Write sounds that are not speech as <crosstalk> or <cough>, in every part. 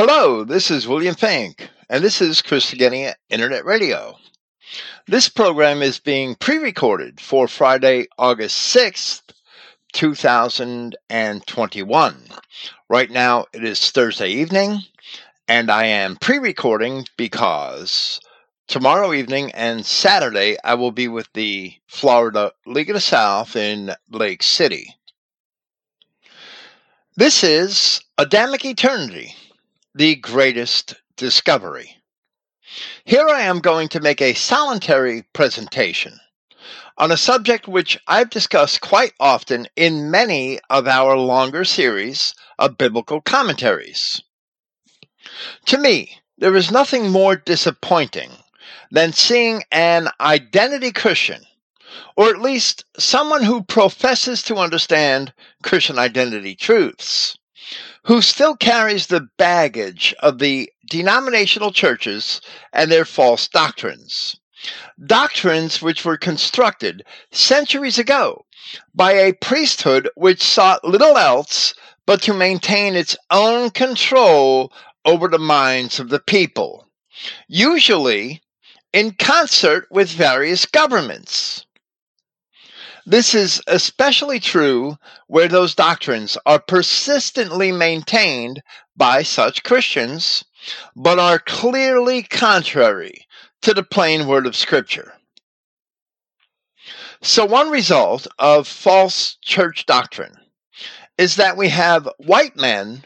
Hello, this is William Finck, and this is Christogenea Internet Radio. This program is being pre recorded for Friday, August 6th, 2021. Right now it is Thursday evening, and I am pre recording because tomorrow evening and Saturday I will be with the Florida League of the South in Lake City. This is Adamic Eternity the greatest discovery. Here I am going to make a solitary presentation on a subject which I've discussed quite often in many of our longer series of biblical commentaries. To me, there is nothing more disappointing than seeing an identity Christian, or at least someone who professes to understand Christian identity truths, who still carries the baggage of the denominational churches and their false doctrines. Doctrines which were constructed centuries ago by a priesthood which sought little else but to maintain its own control over the minds of the people, usually in concert with various governments. This is especially true where those doctrines are persistently maintained by such Christians, but are clearly contrary to the plain word of Scripture. So, one result of false church doctrine is that we have white men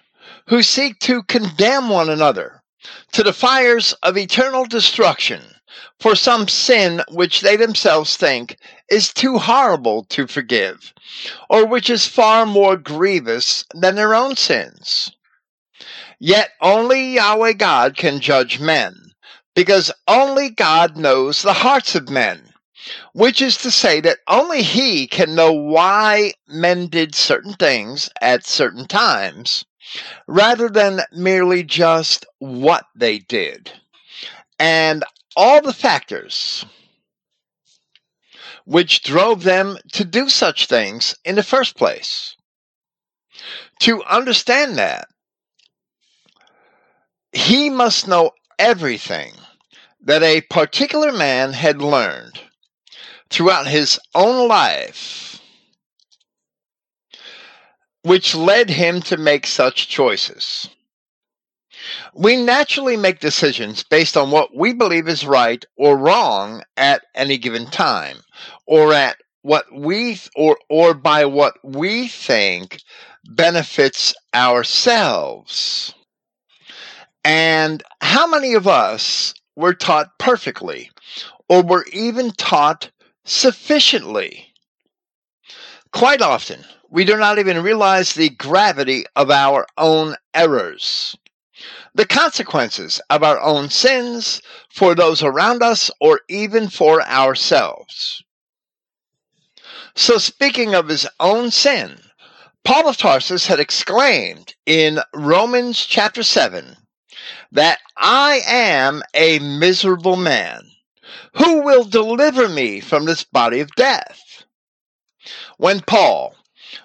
who seek to condemn one another to the fires of eternal destruction for some sin which they themselves think is too horrible to forgive, or which is far more grievous than their own sins. Yet only Yahweh God can judge men, because only God knows the hearts of men, which is to say that only He can know why men did certain things at certain times, rather than merely just what they did. And all the factors which drove them to do such things in the first place. To understand that, he must know everything that a particular man had learned throughout his own life, which led him to make such choices. We naturally make decisions based on what we believe is right or wrong at any given time, or at what we or or by what we think benefits ourselves. And how many of us were taught perfectly or were even taught sufficiently? Quite often, we do not even realize the gravity of our own errors the consequences of our own sins for those around us or even for ourselves. So, speaking of his own sin, Paul of Tarsus had exclaimed in Romans chapter 7 that I am a miserable man. Who will deliver me from this body of death? When Paul,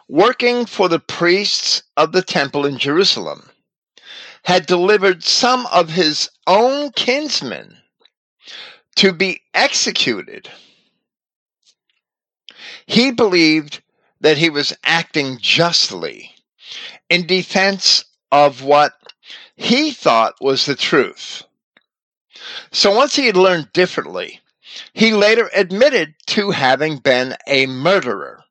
working for the priests of the temple in Jerusalem, had delivered some of his own kinsmen to be executed, he believed that he was acting justly in defense of what he thought was the truth. So once he had learned differently, he later admitted to having been a murderer.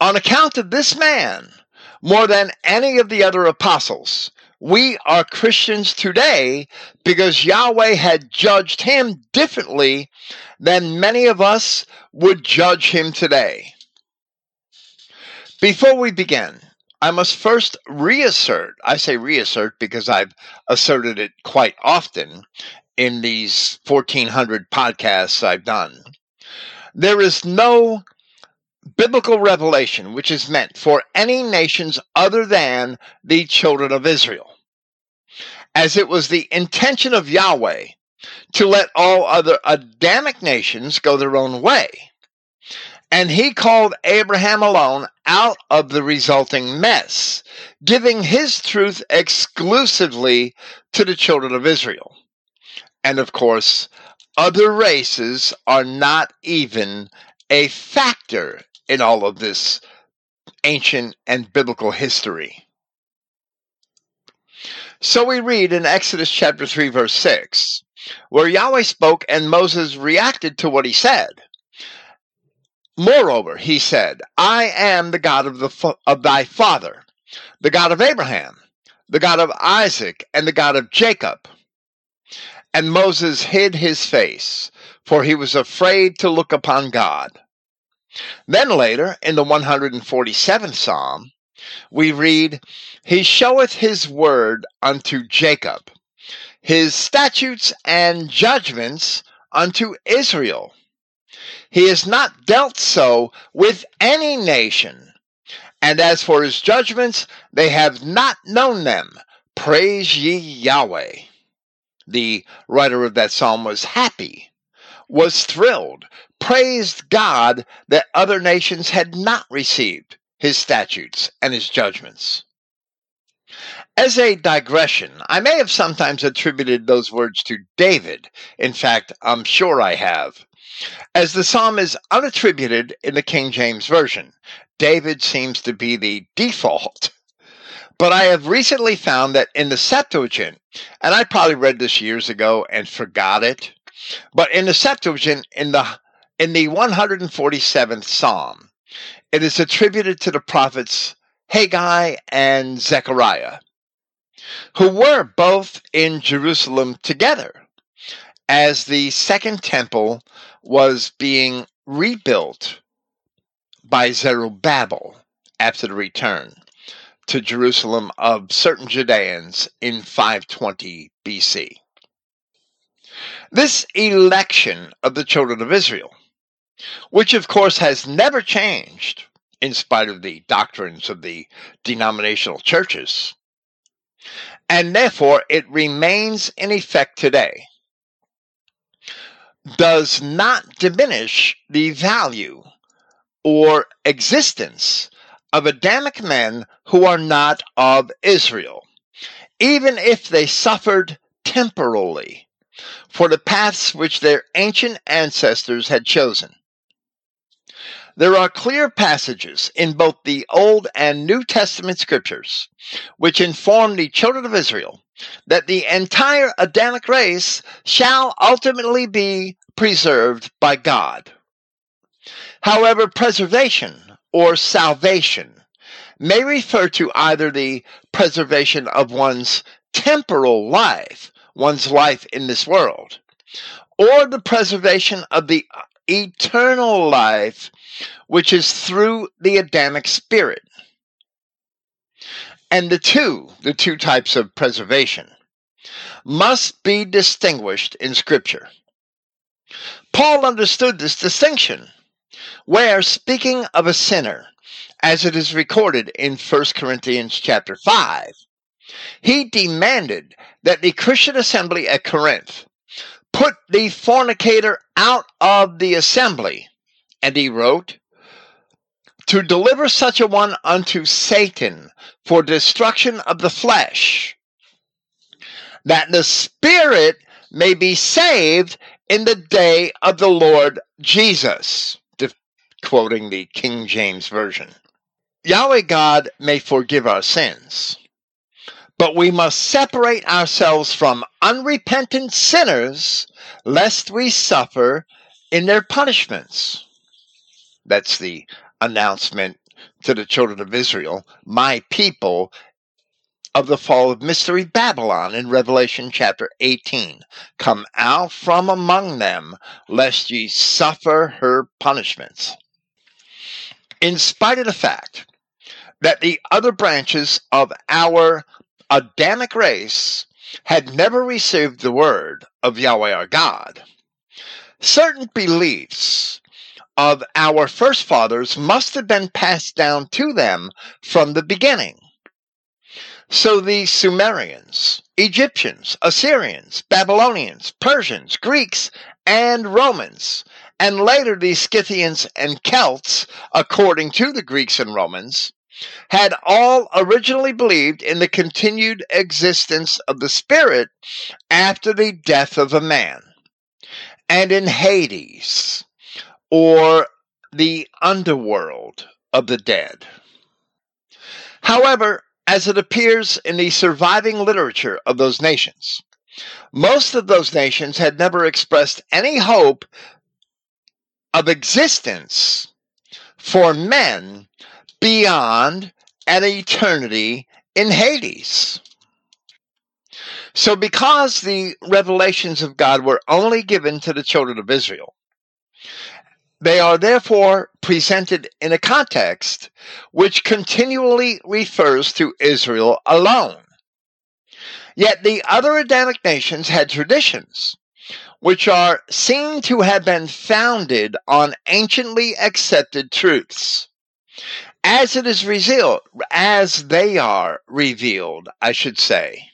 On account of this man, more than any of the other apostles, we are Christians today because Yahweh had judged him differently than many of us would judge him today. Before we begin, I must first reassert, I say reassert because I've asserted it quite often in these 1400 podcasts I've done. There is no biblical revelation which is meant for any nations other than the children of Israel as it was the intention of Yahweh to let all other Adamic nations go their own way. And he called Abraham alone out of the resulting mess, giving his truth exclusively to the children of Israel. And of course, other races are not even a factor in all of this ancient and biblical history. So we read in Exodus chapter 3, verse 6, where Yahweh spoke and Moses reacted to what he said. Moreover, he said, I am the God of, the, of thy father, the God of Abraham, the God of Isaac, and the God of Jacob. And Moses hid his face, for he was afraid to look upon God. Then later, in the 147th Psalm, we read, He showeth his word unto Jacob, his statutes and judgments unto Israel. He has not dealt so with any nation. And as for his judgments, they have not known them. Praise ye Yahweh. The writer of that psalm was happy, was thrilled, praised God that other nations had not received his statutes and his judgments. As a digression, I may have sometimes attributed those words to David. In fact, I'm sure I have. As the psalm is unattributed in the King James Version, David seems to be the default. But I have recently found that in the Septuagint, and I probably read this years ago and forgot it, but in the Septuagint, in the in the 147th Psalm, it is attributed to the prophets Haggai and Zechariah, who were both in Jerusalem together as the second temple was being rebuilt by Zerubbabel after the return to Jerusalem of certain Judeans in 520 BC. This election of the children of Israel which of course has never changed in spite of the doctrines of the denominational churches. And therefore, it remains in effect today, does not diminish the value or existence of Adamic men who are not of Israel, even if they suffered temporally for the paths which their ancient ancestors had chosen. There are clear passages in both the Old and New Testament scriptures which inform the children of Israel that the entire Adamic race shall ultimately be preserved by God. However, preservation or salvation may refer to either the preservation of one's temporal life, one's life in this world, or the preservation of the eternal life which is through the Adamic spirit. And the two, the two types of preservation, must be distinguished in Scripture. Paul understood this distinction, where, speaking of a sinner, as it is recorded in 1 Corinthians chapter 5, he demanded that the Christian assembly at Corinth put the fornicator out of the assembly. And he wrote, To deliver such a one unto Satan for destruction of the flesh, that the spirit may be saved in the day of the Lord Jesus. Quoting the King James Version. Yahweh God may forgive our sins but we must separate ourselves from unrepentant sinners lest we suffer in their punishments. That's the announcement to the children of Israel, my people of the fall of mystery Babylon in Revelation chapter 18. Come out from among them, lest ye suffer her punishments. In spite of the fact that the other branches of our Adamic race had never received the word of Yahweh our God. Certain beliefs of our first fathers must have been passed down to them from the beginning. So the Sumerians, Egyptians, Assyrians, Babylonians, Persians, Greeks, and Romans, and later the Scythians and Celts, according to the Greeks and Romans, had all originally believed in the continued existence of the spirit after the death of a man, and in Hades, or the underworld of the dead. However, as it appears in the surviving literature of those nations, most of those nations had never expressed any hope of existence for men beyond an eternity in Hades. So, because the revelations of God were only given to the children of Israel, they are therefore presented in a context which continually refers to Israel alone. Yet the other Adamic nations had traditions which are seen to have been founded on anciently accepted truths. As it is revealed, as they are revealed, I should say,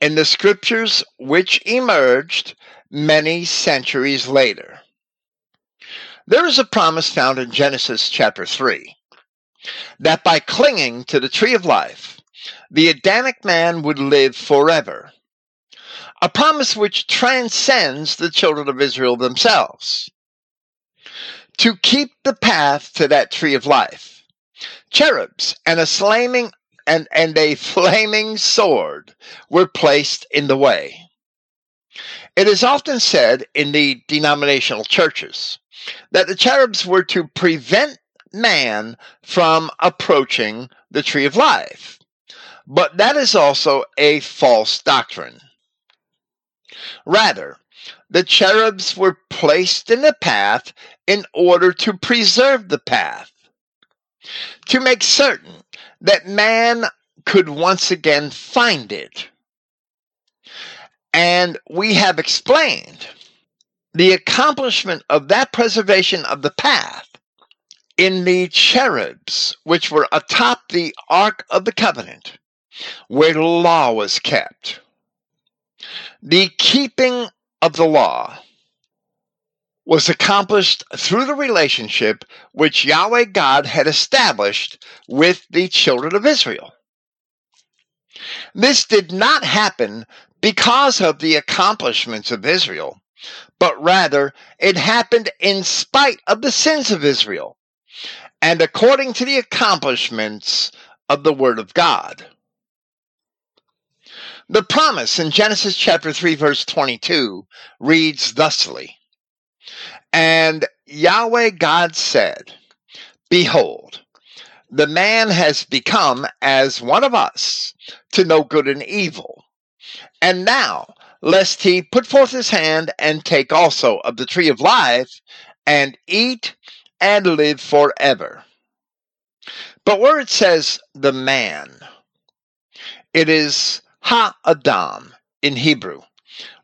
in the scriptures which emerged many centuries later. There is a promise found in Genesis chapter 3 that by clinging to the tree of life, the Adamic man would live forever. A promise which transcends the children of Israel themselves. To keep the path to that tree of life, cherubs and a flaming and, and a <laughs> flaming sword were placed in the way. It is often said in the denominational churches that the cherubs were to prevent man from approaching the tree of life. But that is also a false doctrine. Rather, the cherubs were placed in the path in order to preserve the path, to make certain that man could once again find it. And we have explained the accomplishment of that preservation of the path in the cherubs which were atop the Ark of the Covenant, where the law was kept. The keeping of the law was accomplished through the relationship which Yahweh God had established with the children of Israel. This did not happen because of the accomplishments of Israel, but rather it happened in spite of the sins of Israel and according to the accomplishments of the Word of God. The promise in Genesis chapter 3, verse 22 reads thusly And Yahweh God said, Behold, the man has become as one of us to know good and evil. And now lest he put forth his hand and take also of the tree of life and eat and live forever. But where it says the man, it is Ha Adam in Hebrew,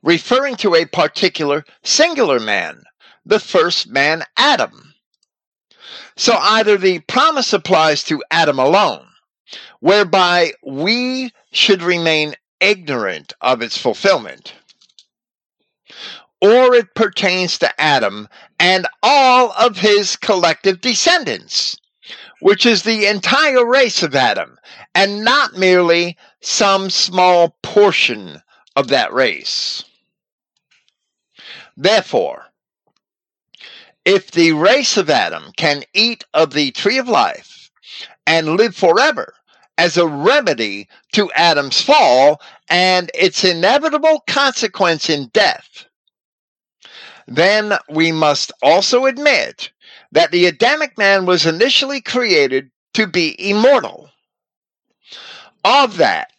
referring to a particular singular man, the first man Adam. So either the promise applies to Adam alone, whereby we should remain ignorant of its fulfillment, or it pertains to Adam and all of his collective descendants, which is the entire race of Adam, and not merely some small portion of that race. Therefore, if the race of Adam can eat of the tree of life and live forever, as a remedy to Adam's fall and its inevitable consequence in death, then we must also admit that the Adamic man was initially created to be immortal. Of that,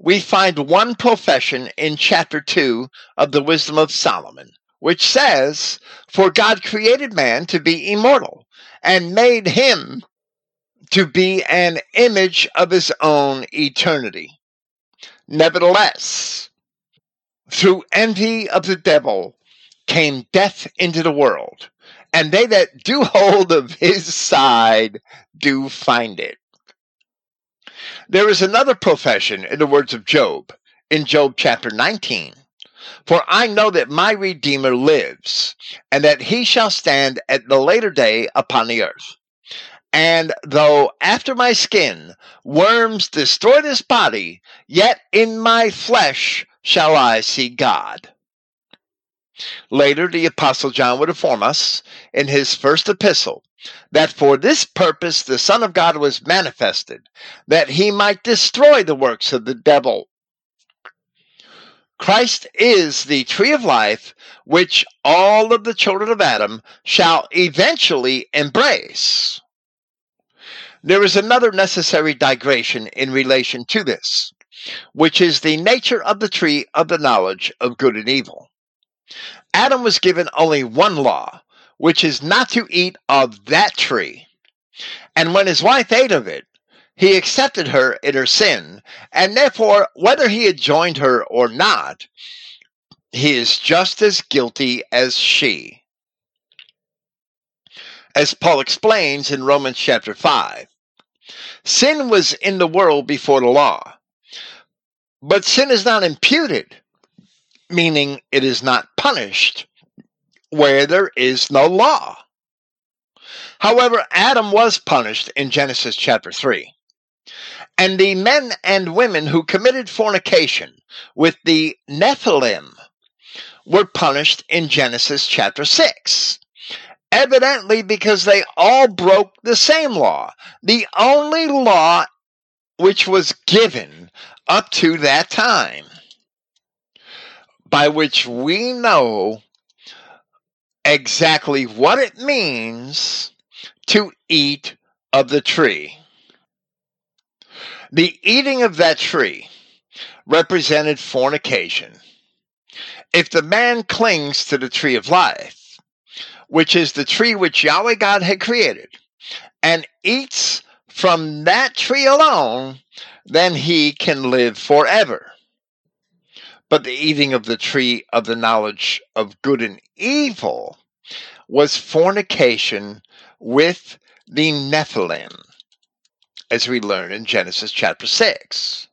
we find one profession in chapter 2 of the Wisdom of Solomon, which says, For God created man to be immortal and made him to be an image of his own eternity. Nevertheless, through envy of the devil came death into the world, and they that do <laughs> hold of his side do find it. There is another profession in the words of Job, in Job chapter 19, For I know that my Redeemer lives, and that he shall stand at the later day upon the earth. And though after my skin worms destroy this body, yet in my flesh shall I see God. Later, the Apostle John would inform us in his first epistle that for this purpose the Son of God was manifested, that he might destroy the works of the devil. Christ is the tree of life which all of the children of Adam shall eventually embrace. There is another necessary digression in relation to this, which is the nature of the tree of the knowledge of good and evil. Adam was given only one law, which is not to eat of that tree. And when his wife ate of it, he accepted her in her sin, and therefore, whether he had joined her or not, he is just as guilty as she. As Paul explains in Romans chapter 5, Sin was in the world before the law, but sin is not imputed, meaning it is not punished where there is no law. However, Adam was punished in Genesis chapter 3. And the men and women who committed fornication with the Nephilim were punished in Genesis chapter 6 evidently because they all broke the same law. The only law which was given up to that time, by which we know exactly what it means to eat of the tree. The eating of that tree represented fornication. If the man clings to the tree of life, which is the tree which Yahweh God had created, and eats from that tree alone, then he can live forever. But the eating of the tree of the knowledge of good and evil was fornication with the Nephilim, as we learn in Genesis chapter 6.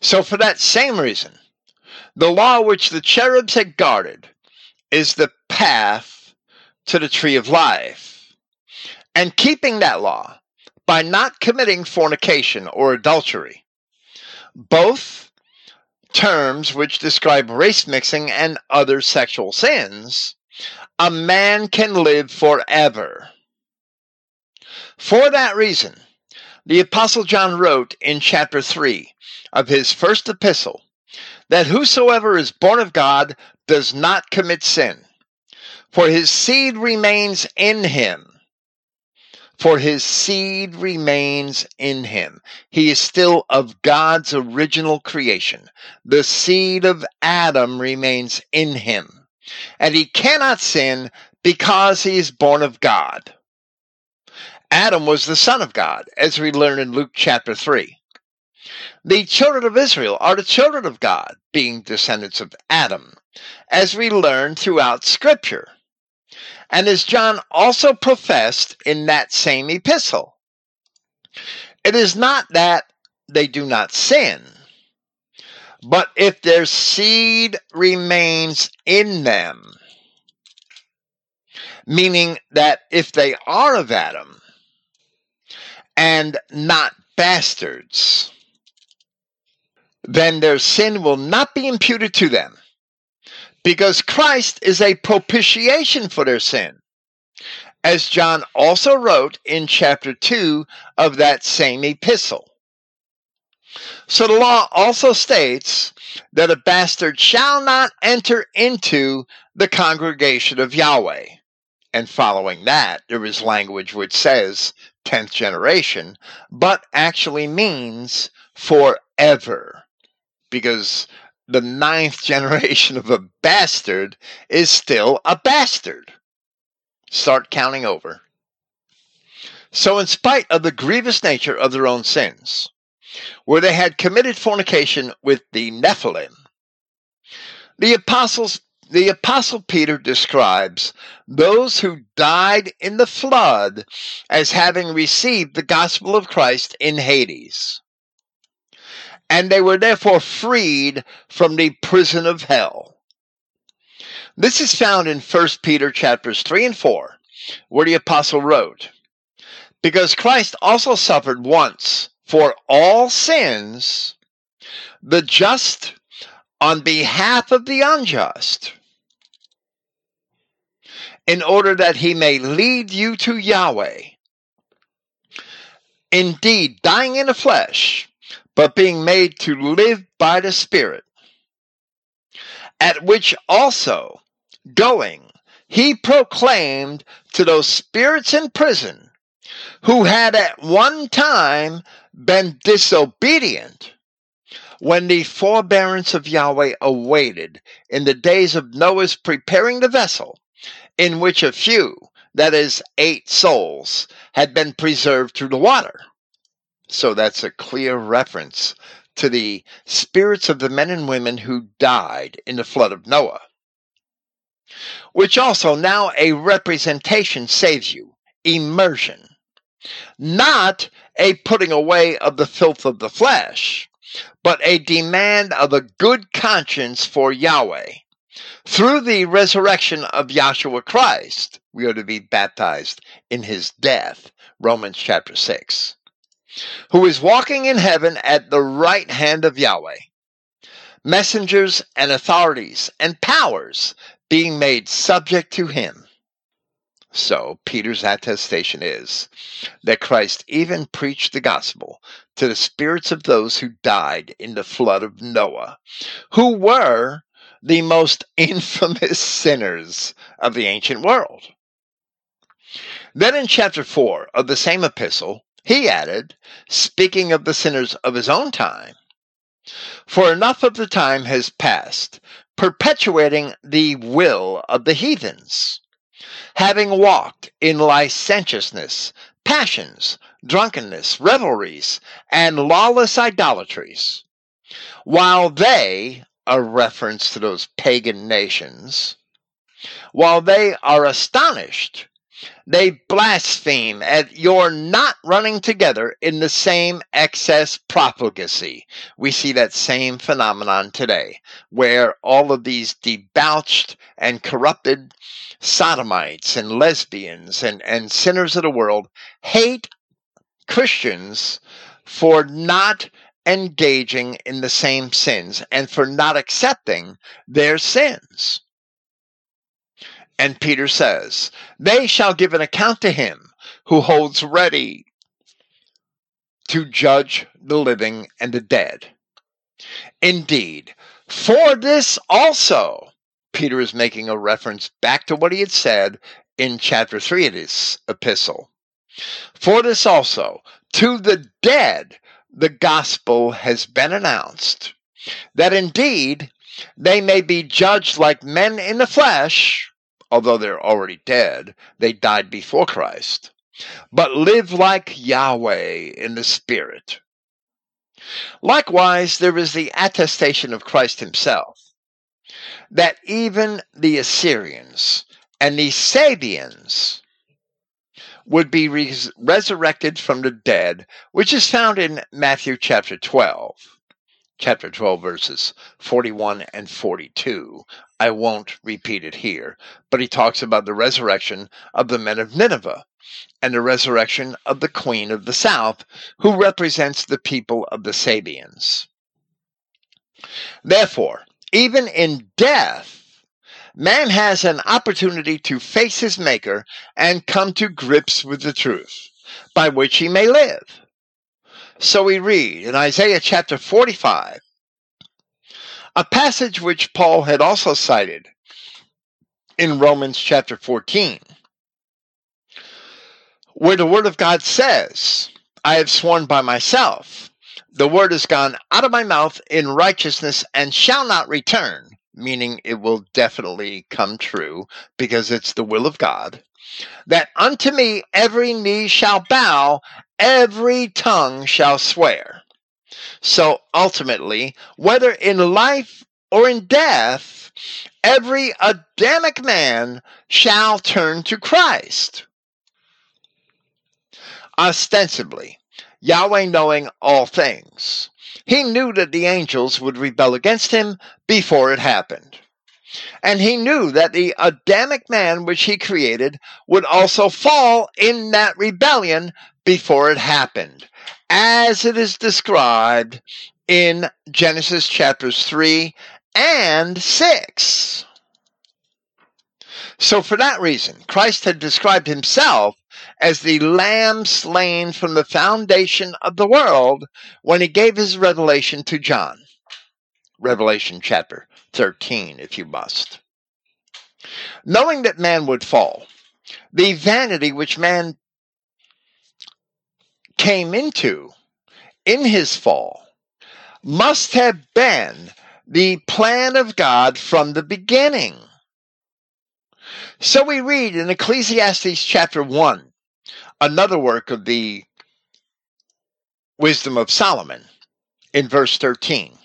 So, for that same reason, the law which the cherubs had guarded is the path to the tree of life. And keeping that law by not committing fornication or adultery, both terms which describe race mixing and other sexual sins, a man can live forever. For that reason, the Apostle John wrote in chapter 3 of his first epistle that whosoever is born of God does not commit sin, for his seed remains in him. For his seed remains in him. He is still of God's original creation. The seed of Adam remains in him. And he cannot sin because he is born of God. Adam was the son of God, as we learn in Luke chapter 3. The children of Israel are the children of God, being descendants of Adam, as we learn throughout Scripture and as John also professed in that same epistle. It is not that they do not sin, but if their seed remains in them, meaning that if they are of Adam and not bastards, then their sin will not be imputed to them because Christ is a propitiation for their sin. As John also wrote in chapter 2 of that same epistle. So the law also states that a bastard shall not enter into the congregation of Yahweh. And following that, there is language which says 10th generation, but actually means forever. Because the ninth generation of a bastard is still a bastard. Start counting over. So, in spite of the grievous nature of their own sins, where they had committed fornication with the Nephilim, the apostles the apostle Peter describes those who died in the flood as having received the gospel of Christ in Hades. And they were therefore freed from the prison of hell. This is found in 1 Peter chapters 3 and 4, where the apostle wrote, Because Christ also suffered once for all sins, the just on behalf of the unjust, in order that he may lead you to Yahweh. Indeed, dying in the flesh, but being made to live by the Spirit, at which also going, he proclaimed to those spirits in prison who had at one time been disobedient when the forbearance of Yahweh awaited in the days of Noah's preparing the vessel, in which a few, that is, eight souls, had been preserved through the water. So that's a clear reference to the spirits of the men and women who died in the flood of Noah which also now a representation saves you, immersion, not a putting away of the filth of the flesh, but a demand of a good conscience for Yahweh. Through the resurrection of Yahshua Christ, we are to be baptized in his death, Romans chapter 6, who is walking in heaven at the right hand of Yahweh. Messengers and authorities and powers being made subject to him. So, Peter's attestation is that Christ even preached the gospel to the spirits of those who died in the flood of Noah, who were the most <laughs> infamous sinners of the ancient world. Then in chapter 4 of the same epistle, he added, speaking of the sinners of his own time, For enough of the time has passed perpetuating the will of the heathens, having walked in licentiousness, passions, drunkenness, revelries, and lawless idolatries, while they, a reference to those pagan nations, while they are astonished they blaspheme at your not running together in the same excess profligacy. We see that same phenomenon today, where all of these debauched and corrupted sodomites and lesbians and, and sinners of the world hate Christians for not engaging in the same sins and for not accepting their sins. And Peter says, They shall give an account to him who holds ready to judge the living and the dead. Indeed, for this also, Peter is making a reference back to what he had said in chapter 3 of his epistle. For this also, to the dead, the gospel has been announced, that indeed they may be judged like men in the flesh although they're already dead, they died before Christ, but live like Yahweh in the Spirit. Likewise, there is the attestation of Christ himself that even the Assyrians and the Sabians would be res- resurrected from the dead, which is found in Matthew chapter 12 chapter 12, verses 41 and 42. I won't repeat it here, but he talks about the resurrection of the men of Nineveh and the resurrection of the queen of the south, who represents the people of the Sabians. Therefore, even in death, man has an opportunity to face his Maker and come to grips with the truth, by which he may live. So we read in Isaiah chapter 45, a passage which Paul had also cited in Romans chapter 14, where the Word of God says, I have sworn by myself, the Word has gone out of my mouth in righteousness and shall not return, meaning it will definitely come true because it's the will of God, that unto me every knee shall bow every tongue shall swear. So ultimately, whether in life or in death, every Adamic man shall turn to Christ. Ostensibly, Yahweh knowing all things. He knew that the angels would rebel against him before it happened. And he knew that the Adamic man which he created would also fall in that rebellion before it happened, as it is described in Genesis chapters 3 and 6. So, for that reason, Christ had described himself as the lamb slain from the foundation of the world when he gave his revelation to John. Revelation chapter 13, if you must. Knowing that man would fall, the vanity which man came into in his fall must have been the plan of God from the beginning. So we read in Ecclesiastes chapter 1, another work of the wisdom of Solomon, in verse 13.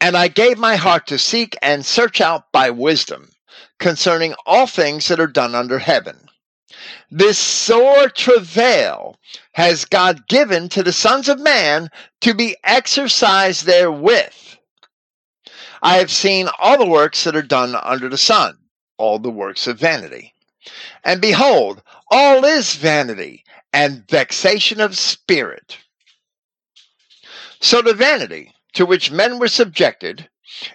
And I gave my heart to seek and search out by wisdom concerning all things that are done under heaven. This sore travail has God given to the sons of man to be exercised therewith. I have seen all the works that are done under the sun, all the works of vanity. And behold, all is vanity and vexation of spirit. So the vanity to which men were subjected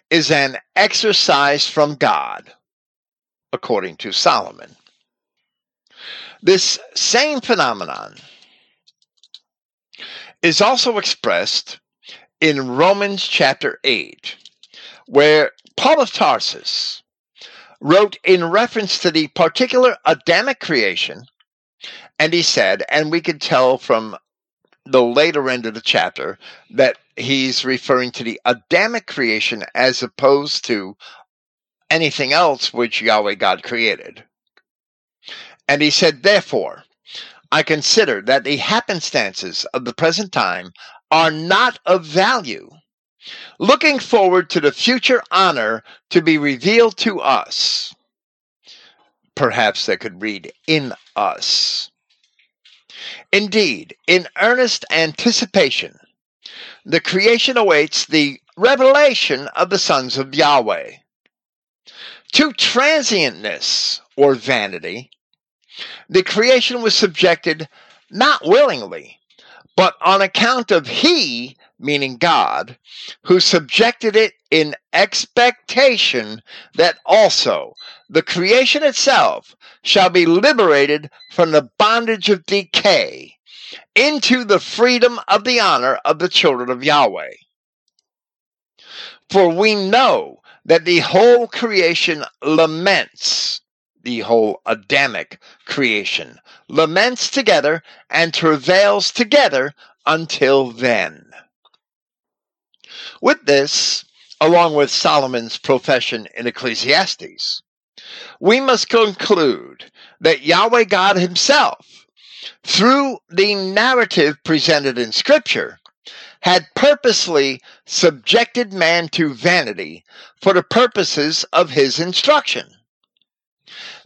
is an exercise from God, according to Solomon. This same phenomenon is also expressed in Romans chapter 8, where Paul of Tarsus wrote in reference to the particular Adamic creation, and he said, and we could tell from the later end of the chapter that he's referring to the Adamic creation as opposed to anything else which Yahweh God created. And he said, Therefore, I consider that the happenstances of the present time are not of value, looking forward to the future honor to be revealed to us. Perhaps they could read in us. Indeed, in earnest anticipation, the creation awaits the revelation of the sons of Yahweh. To transientness or vanity, the creation was subjected not willingly, but on account of He, meaning God, who subjected it in expectation that also the creation itself shall be liberated from the bondage of decay into the freedom of the honor of the children of Yahweh. For we know that the whole creation laments, the whole Adamic creation laments together and travails together until then. With this, along with Solomon's profession in Ecclesiastes, we must conclude that Yahweh God Himself, through the narrative presented in Scripture, had purposely subjected man to vanity for the purposes of His instruction.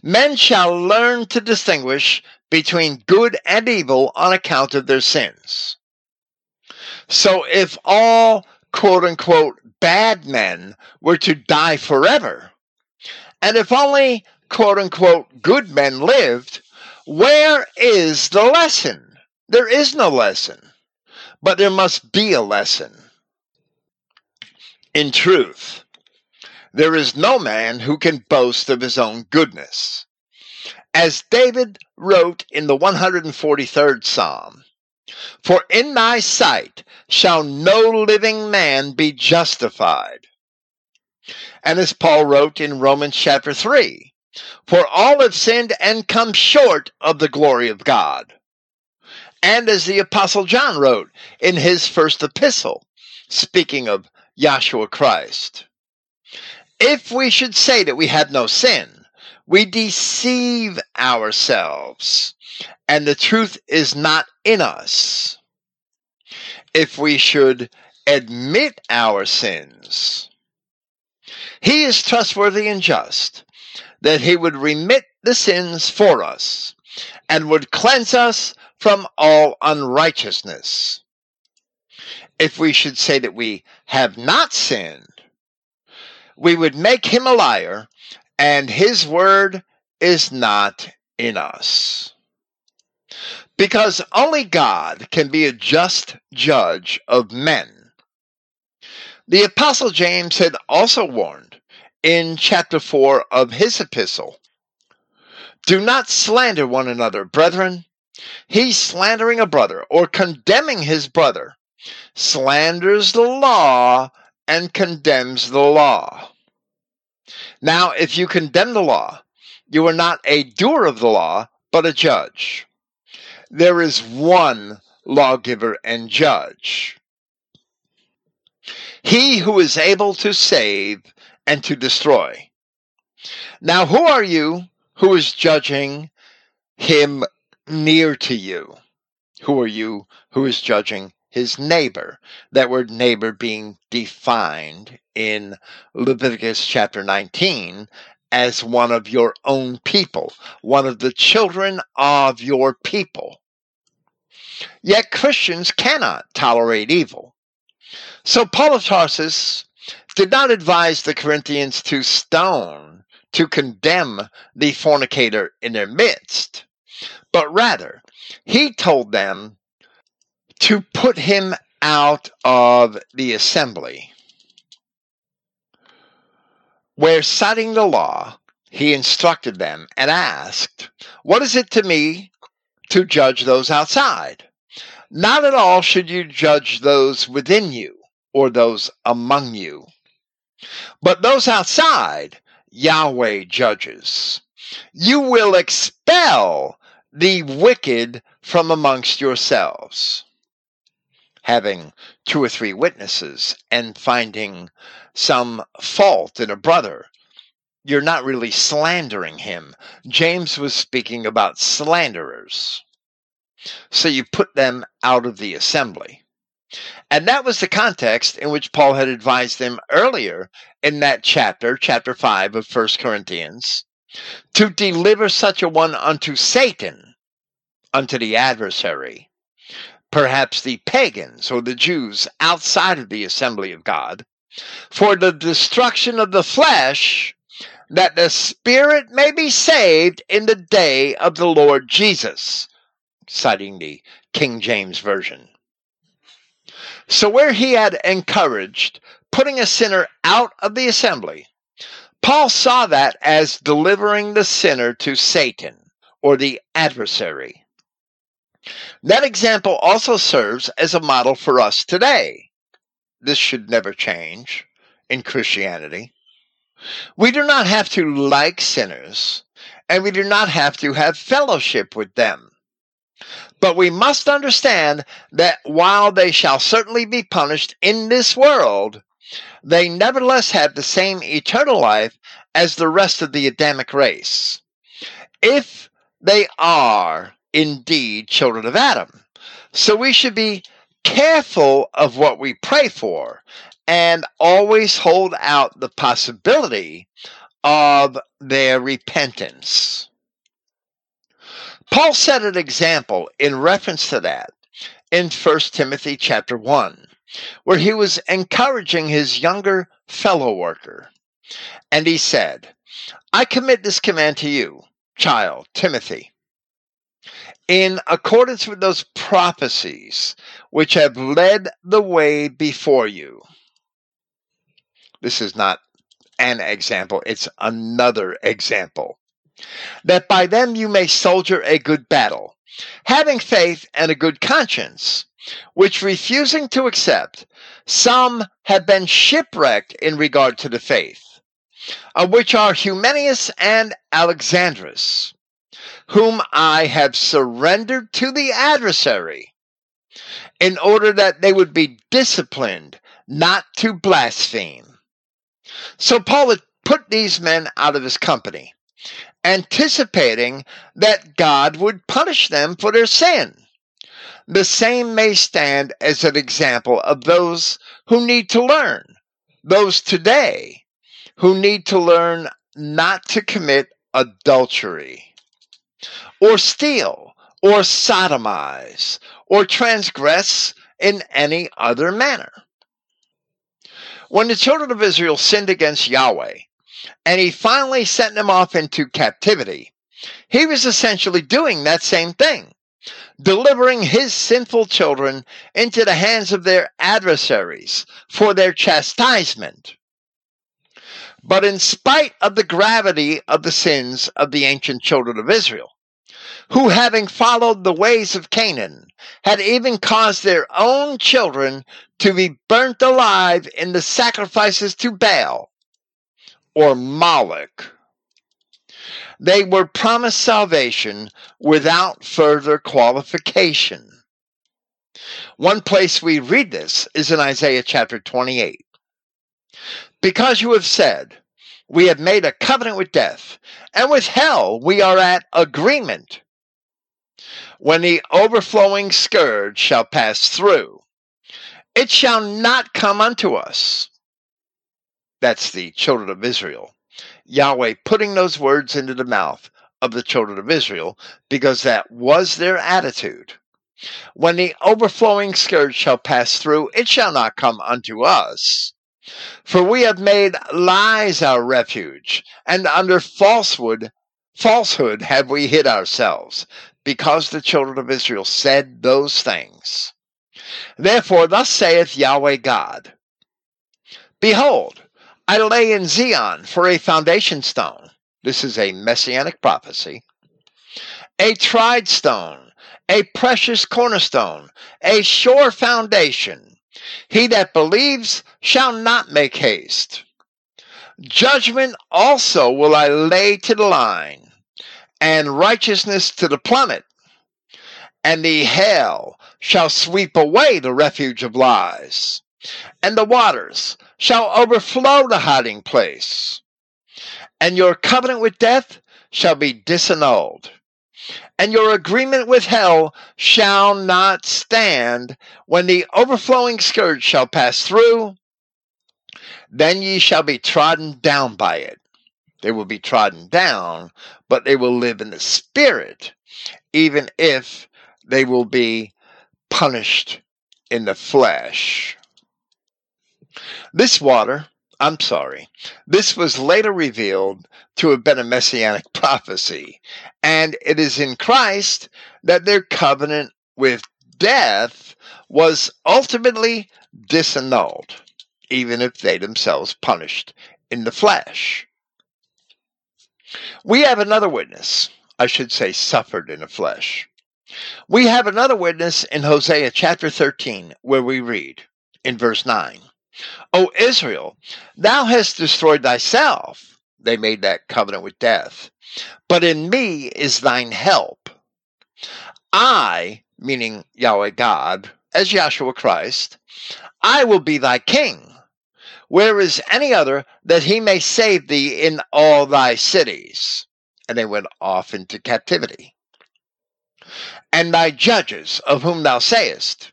Men shall learn to distinguish between good and evil on account of their sins. So if all quote unquote bad men were to die forever, and if only quote unquote good men lived, where is the lesson? There is no lesson, but there must be a lesson. In truth, there is no man who can boast of his own goodness. As David wrote in the 143rd Psalm, For in thy sight shall no living man be justified. And as Paul wrote in Romans chapter 3, For all have sinned and come short of the glory of God. And as the Apostle John wrote in his first epistle, speaking of Yahshua Christ, if we should say that we have no sin, we deceive ourselves, and the truth is not in us. If we should admit our sins, he is trustworthy and just, that he would remit the sins for us and would cleanse us from all unrighteousness. If we should say that we have not sinned, we would make him a liar, and his word is not in us. Because only God can be a just judge of men. The Apostle James had also warned in chapter 4 of his epistle Do not slander one another, brethren. He slandering a brother or condemning his brother slanders the law and condemns the law. Now, if you condemn the law, you are not a doer of the law, but a judge. There is one lawgiver and judge. He who is able to save and to destroy. Now, who are you who is judging him near to you? Who are you who is judging his neighbor. That word neighbor being defined in Leviticus chapter 19 as one of your own people, one of the children of your people. Yet Christians cannot tolerate evil. So Paul of Tarsus did not advise the Corinthians to stone, to condemn the fornicator in their midst, but rather he told them to put him out of the assembly, where citing the law, he instructed them and asked, What is it to me to judge those outside? Not at all should you judge those within you or those among you, but those outside, Yahweh judges. You will expel the wicked from amongst yourselves having two or three witnesses and finding some fault in a brother, you're not really slandering him. James was speaking about slanderers. So you put them out of the assembly. And that was the context in which Paul had advised them earlier in that chapter, chapter 5 of 1 Corinthians, to deliver such a one unto Satan, unto the adversary, perhaps the pagans or the Jews outside of the assembly of God, for the destruction of the flesh, that the spirit may be saved in the day of the Lord Jesus, citing the King James Version. So, where he had encouraged putting a sinner out of the assembly, Paul saw that as delivering the sinner to Satan or the adversary. That example also serves as a model for us today. This should never change in Christianity. We do not have to like sinners, and we do not have to have fellowship with them. But we must understand that while they shall certainly be punished in this world, they nevertheless have the same eternal life as the rest of the Adamic race. If they are indeed children of Adam. So we should be careful of what we pray for and always hold out the possibility of their repentance. Paul set an example in reference to that in 1 Timothy chapter 1, where he was encouraging his younger fellow worker. And he said, I commit this command to you, child, Timothy in accordance with those prophecies which have led the way before you. This is not an example, it's another example. That by them you may soldier a good battle, having faith and a good conscience, which refusing to accept, some have been shipwrecked in regard to the faith, of which are Hymenaeus and Alexandrus whom I have surrendered to the adversary, in order that they would be disciplined not to blaspheme. So Paul had put these men out of his company, anticipating that God would punish them for their sin. The same may stand as an example of those who need to learn, those today who need to learn not to commit adultery or steal, or sodomize, or transgress in any other manner. When the children of Israel sinned against Yahweh, and he finally sent them off into captivity, he was essentially doing that same thing, delivering his sinful children into the hands of their adversaries for their chastisement. But in spite of the gravity of the sins of the ancient children of Israel, who having followed the ways of Canaan, had even caused their own children to be burnt alive in the sacrifices to Baal or Moloch. They were promised salvation without further qualification. One place we read this is in Isaiah chapter 28. Because you have said, We have made a covenant with death, and with hell we are at agreement. When the overflowing scourge shall pass through, it shall not come unto us. That's the children of Israel. Yahweh putting those words into the mouth of the children of Israel because that was their attitude. When the overflowing scourge shall pass through, it shall not come unto us. For we have made lies our refuge, and under falsehood, falsehood have we hid ourselves, because the children of Israel said those things. Therefore, thus saith Yahweh God Behold, I lay in Zion for a foundation stone. This is a messianic prophecy. A tried stone, a precious cornerstone, a sure foundation. He that believes shall not make haste. Judgment also will I lay to the line, and righteousness to the planet, And the hail shall sweep away the refuge of lies, and the waters shall overflow the hiding place. And your covenant with death shall be disannulled and your agreement with hell shall not stand when the overflowing scourge shall pass through. Then ye shall be trodden down by it. They will be trodden down, but they will live in the spirit, even if they will be punished in the flesh. This water I'm sorry. This was later revealed to have been a messianic <laughs> prophecy. And it is in Christ that their covenant with death was ultimately disannulled, even if they themselves punished in the flesh. We have another witness, I should say, suffered in the flesh. We have another witness in Hosea chapter 13, where we read in verse 9 O Israel, thou hast destroyed thyself. They made that covenant with death. But in me is thine help. I, meaning Yahweh God, as Yahshua Christ, I will be thy king. Where is any other that he may save thee in all thy cities? And they went off into captivity. And thy judges, of whom thou sayest,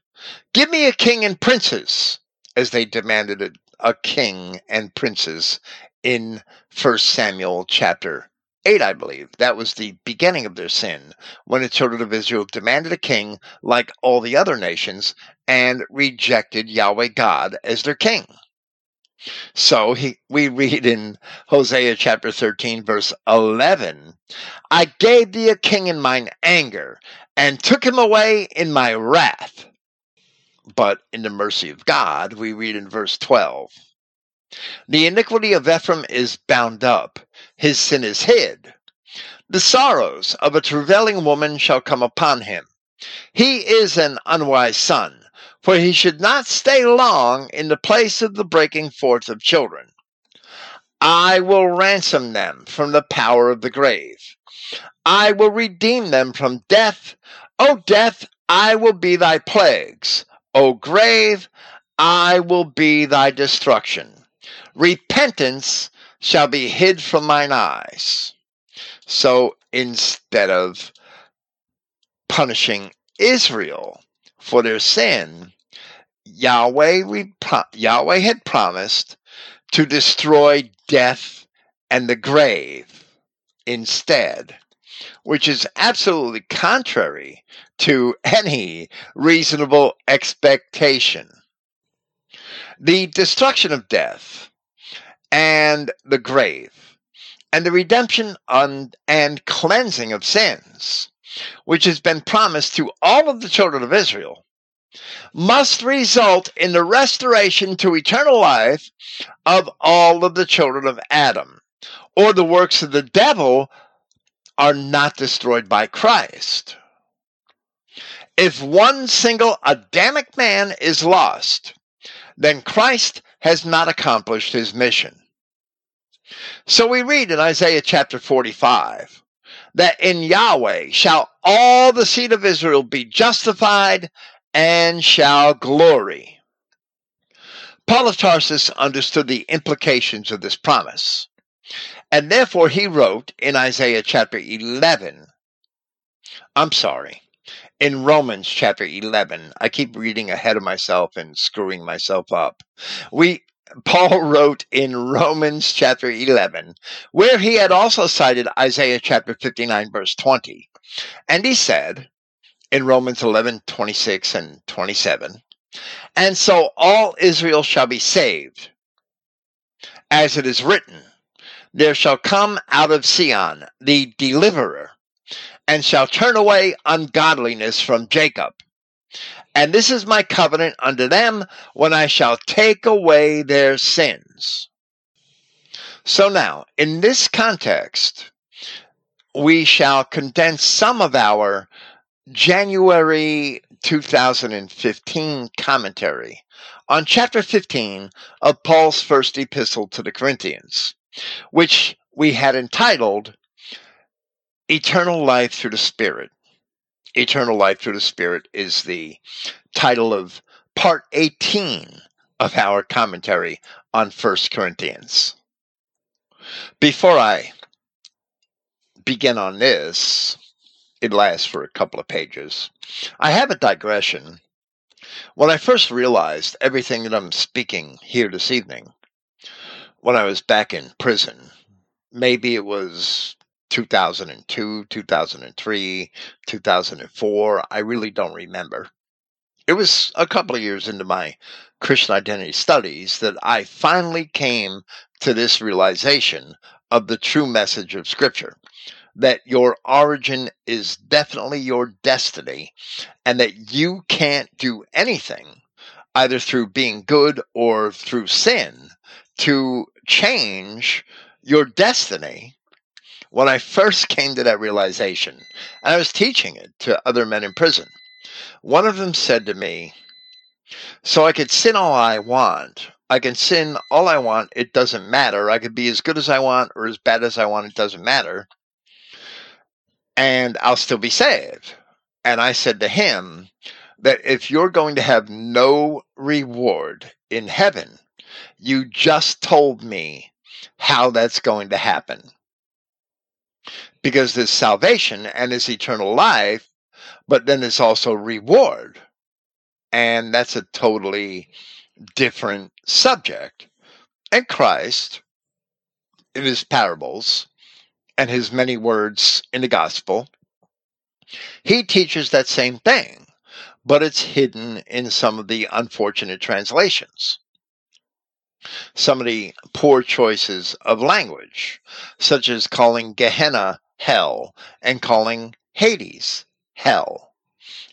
Give me a king and princes as they demanded a, king and princes in First Samuel chapter 8, I believe. That was the beginning of their sin when the children of Israel demanded a king like all the other nations and rejected Yahweh God as their king. So he, we read in Hosea chapter 13, verse 11 I gave thee a king in mine anger and took him away in my wrath. But in the mercy of God, we read in verse 12 The iniquity of Ephraim is bound up, his sin is hid. The sorrows of a travailing woman shall come upon him. He is an unwise son, for he should not stay long in the place of the breaking forth of children. I will ransom them from the power of the grave. I will redeem them from death. O death, I will be thy plagues. O grave, I will be thy destruction. Repentance shall be hid from mine eyes. So instead of punishing Israel for their sin, Yahweh, Yahweh had promised to destroy death and the grave instead. which is absolutely contrary to any reasonable expectation. The destruction of death and the grave, and the redemption and cleansing of sins, which has been promised to all of the children of Israel, must result in the restoration to eternal life of all of the children of Adam, or the works of the devil are not destroyed by Christ. If one single Adamic man is lost, then Christ has not accomplished his mission. So we read in Isaiah chapter 45 that in Yahweh shall all the seed of Israel be justified and shall glory. Paul of Tarsus understood the implications of this promise, and therefore he wrote in Isaiah chapter 11, I'm sorry, in Romans chapter 11. I keep reading ahead of myself and screwing myself up. We Paul wrote in Romans chapter 11, where he had also cited Isaiah chapter 59, verse 20. And he said in Romans 11, 26 and 27, And so all Israel shall be saved, as it is written, There shall come out of Sion the deliverer, and shall turn away ungodliness from Jacob and this is my covenant unto them when I shall take away their sins. So now, in this context, we shall condense some of our January 2015 commentary on chapter 15 of Paul's first epistle to the Corinthians, which we had entitled Eternal Life Through the Spirit. Eternal Life Through the Spirit is the title of part 18 of our commentary on 1 Corinthians. Before I begin on this, it lasts for a couple of pages. I have a digression. When I first realized everything that I'm speaking here this evening, when I was back in prison, maybe it was 2002, 2003, 2004. I really don't remember. It was a couple of years into my Christian identity studies that I finally came to this realization of the true message of Scripture that your origin is definitely your destiny, and that you can't do anything, either through being good or through sin, to change your destiny when I first came to that realization, and I was teaching it to other men in prison, one of them said to me, So I could sin all I want. I can sin all I want. It doesn't matter. I could be as good as I want or as bad as I want. It doesn't matter. And I'll still be saved. And I said to him that if you're going to have no reward in heaven, you just told me how that's going to happen because there's salvation and there's eternal life, but then there's also reward. And that's a totally different subject. And Christ, in his parables and his many words in the gospel, he teaches that same thing, but it's hidden in some of the unfortunate translations some of the poor choices of language, such as calling Gehenna hell and calling Hades hell,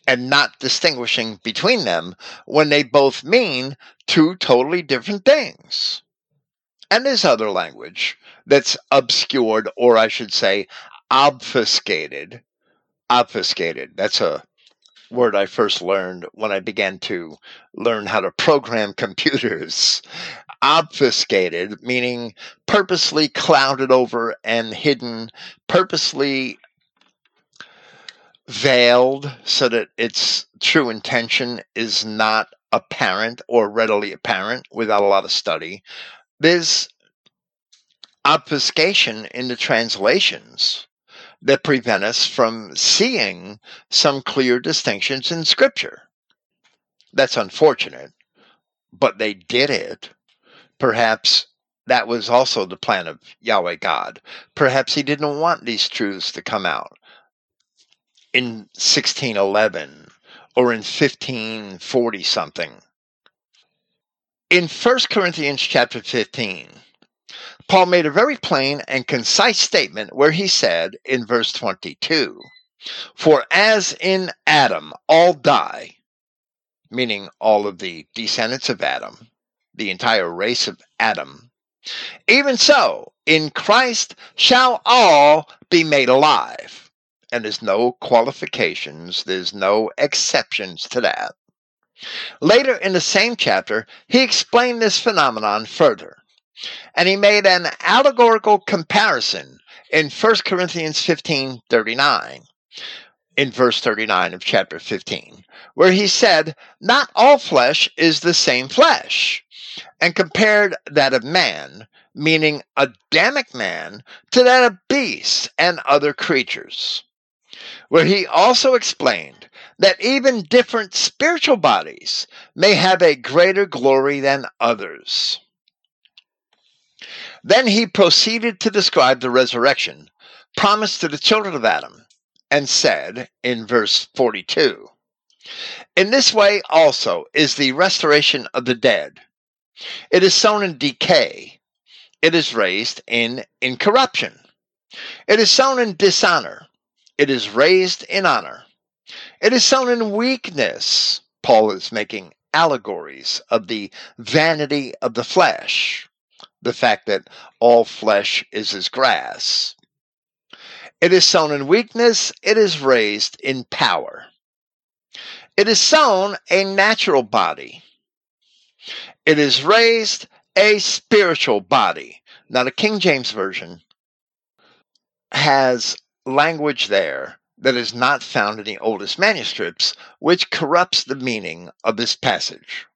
and not distinguishing between them when they both mean two totally different things. And there's other language that's obscured, or I should say, obfuscated. Obfuscated. That's a word I first learned when I began to learn how to program <laughs> computers. Obfuscated, meaning purposely clouded over and hidden, purposely veiled so that its true intention is not apparent or readily apparent without a lot of study. There's obfuscation in the translations that prevent us from seeing some clear distinctions in Scripture. That's unfortunate, but they did it. Perhaps that was also the plan of Yahweh God. Perhaps he didn't want these truths to come out in 1611 or in 1540 something. In 1 Corinthians chapter 15, Paul made a very plain and concise statement where he said in verse 22 For as in Adam all die, meaning all of the descendants of Adam, the entire race of Adam, even so, in Christ shall all be made alive. And there's no qualifications, there's no exceptions to that. Later in the same chapter, he explained this phenomenon further. And he made an allegorical comparison in 1 Corinthians 15 39, in verse 39 of chapter 15, where he said, Not all flesh is the same flesh and compared that of man, meaning Adamic man, to that of beasts and other creatures. Where he also explained that even different spiritual bodies may have a greater glory than others. Then he proceeded to describe the resurrection promised to the children of Adam and said in verse 42 In this way also is the restoration of the dead it is sown in decay. It is raised in incorruption. It is sown in dishonor. It is raised in honor. It is sown in weakness. Paul is making allegories of the vanity of the flesh, the fact that all flesh is as grass. It is sown in weakness, it is raised in power. It is sown a natural body, it is raised a spiritual body. Now, the King James Version has language there that is not found in the oldest manuscripts, which corrupts the meaning of this passage.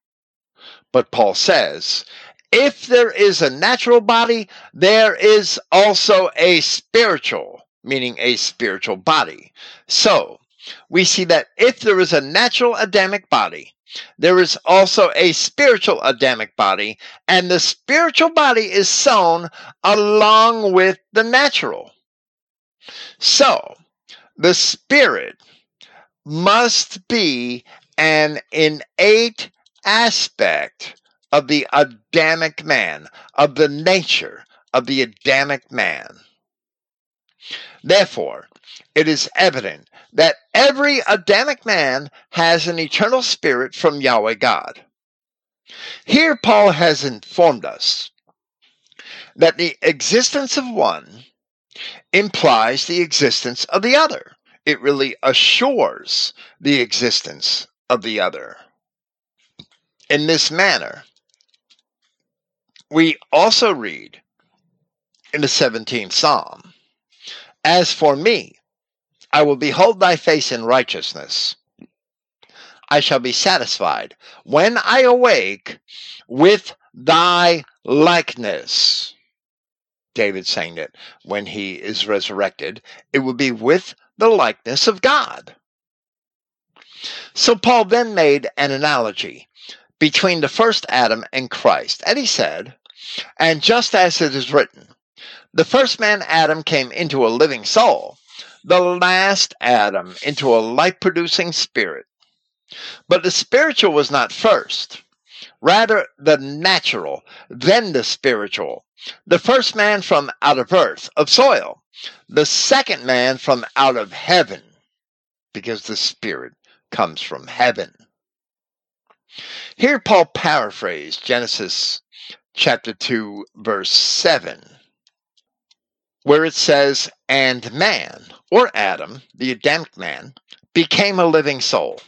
But Paul says, if there is a natural body, there is also a spiritual, meaning a spiritual body. So, we see that if there is a natural Adamic body, there is also a spiritual Adamic body, and the spiritual body is sown along with the natural. So, the spirit must be an innate aspect of the Adamic man, of the nature of the Adamic man. Therefore, it is evident that every Adamic man has an eternal spirit from Yahweh God. Here, Paul has informed us that the existence of one implies the existence of the other. It really assures the existence of the other. In this manner, we also read in the 17th Psalm As for me, I will behold thy face in righteousness. I shall be satisfied when I awake with thy likeness. David saying that when he is resurrected, it will be with the likeness of God. So Paul then made an analogy between the first Adam and Christ. And he said, And just as it is written, the first man Adam came into a living soul, the last Adam into a life producing spirit. But the spiritual was not first, rather the natural, then the spiritual. The first man from out of earth, of soil, the second man from out of heaven, because the spirit comes from heaven. Here, Paul paraphrased Genesis chapter 2, verse 7 where it says, and man, or Adam, the Adamic man, became a living soul.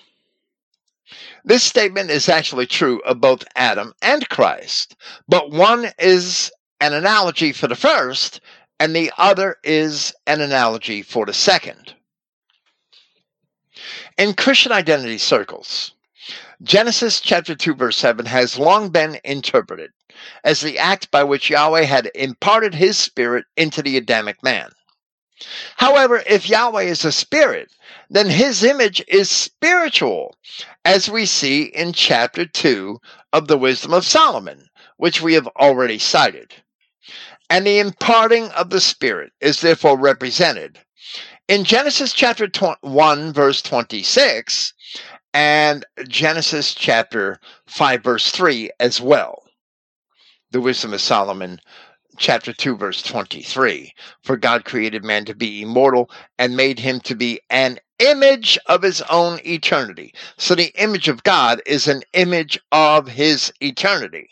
This statement is actually true of both Adam and Christ, but one is an analogy for the first, and the other is an analogy for the second. In Christian identity circles, Genesis chapter 2 verse 7 has long been interpreted as the act by which Yahweh had imparted his spirit into the Adamic man. However, if Yahweh is a spirit, then his image is spiritual, as we see in chapter 2 of the Wisdom of Solomon, which we have already cited. And the imparting of the Spirit is therefore represented in Genesis chapter 1, verse 26, and Genesis chapter 5, verse 3 as well. The Wisdom of Solomon, chapter 2, verse 23. For God created man to be immortal and made him to be an image of his own eternity. So the image of God is an image of his eternity.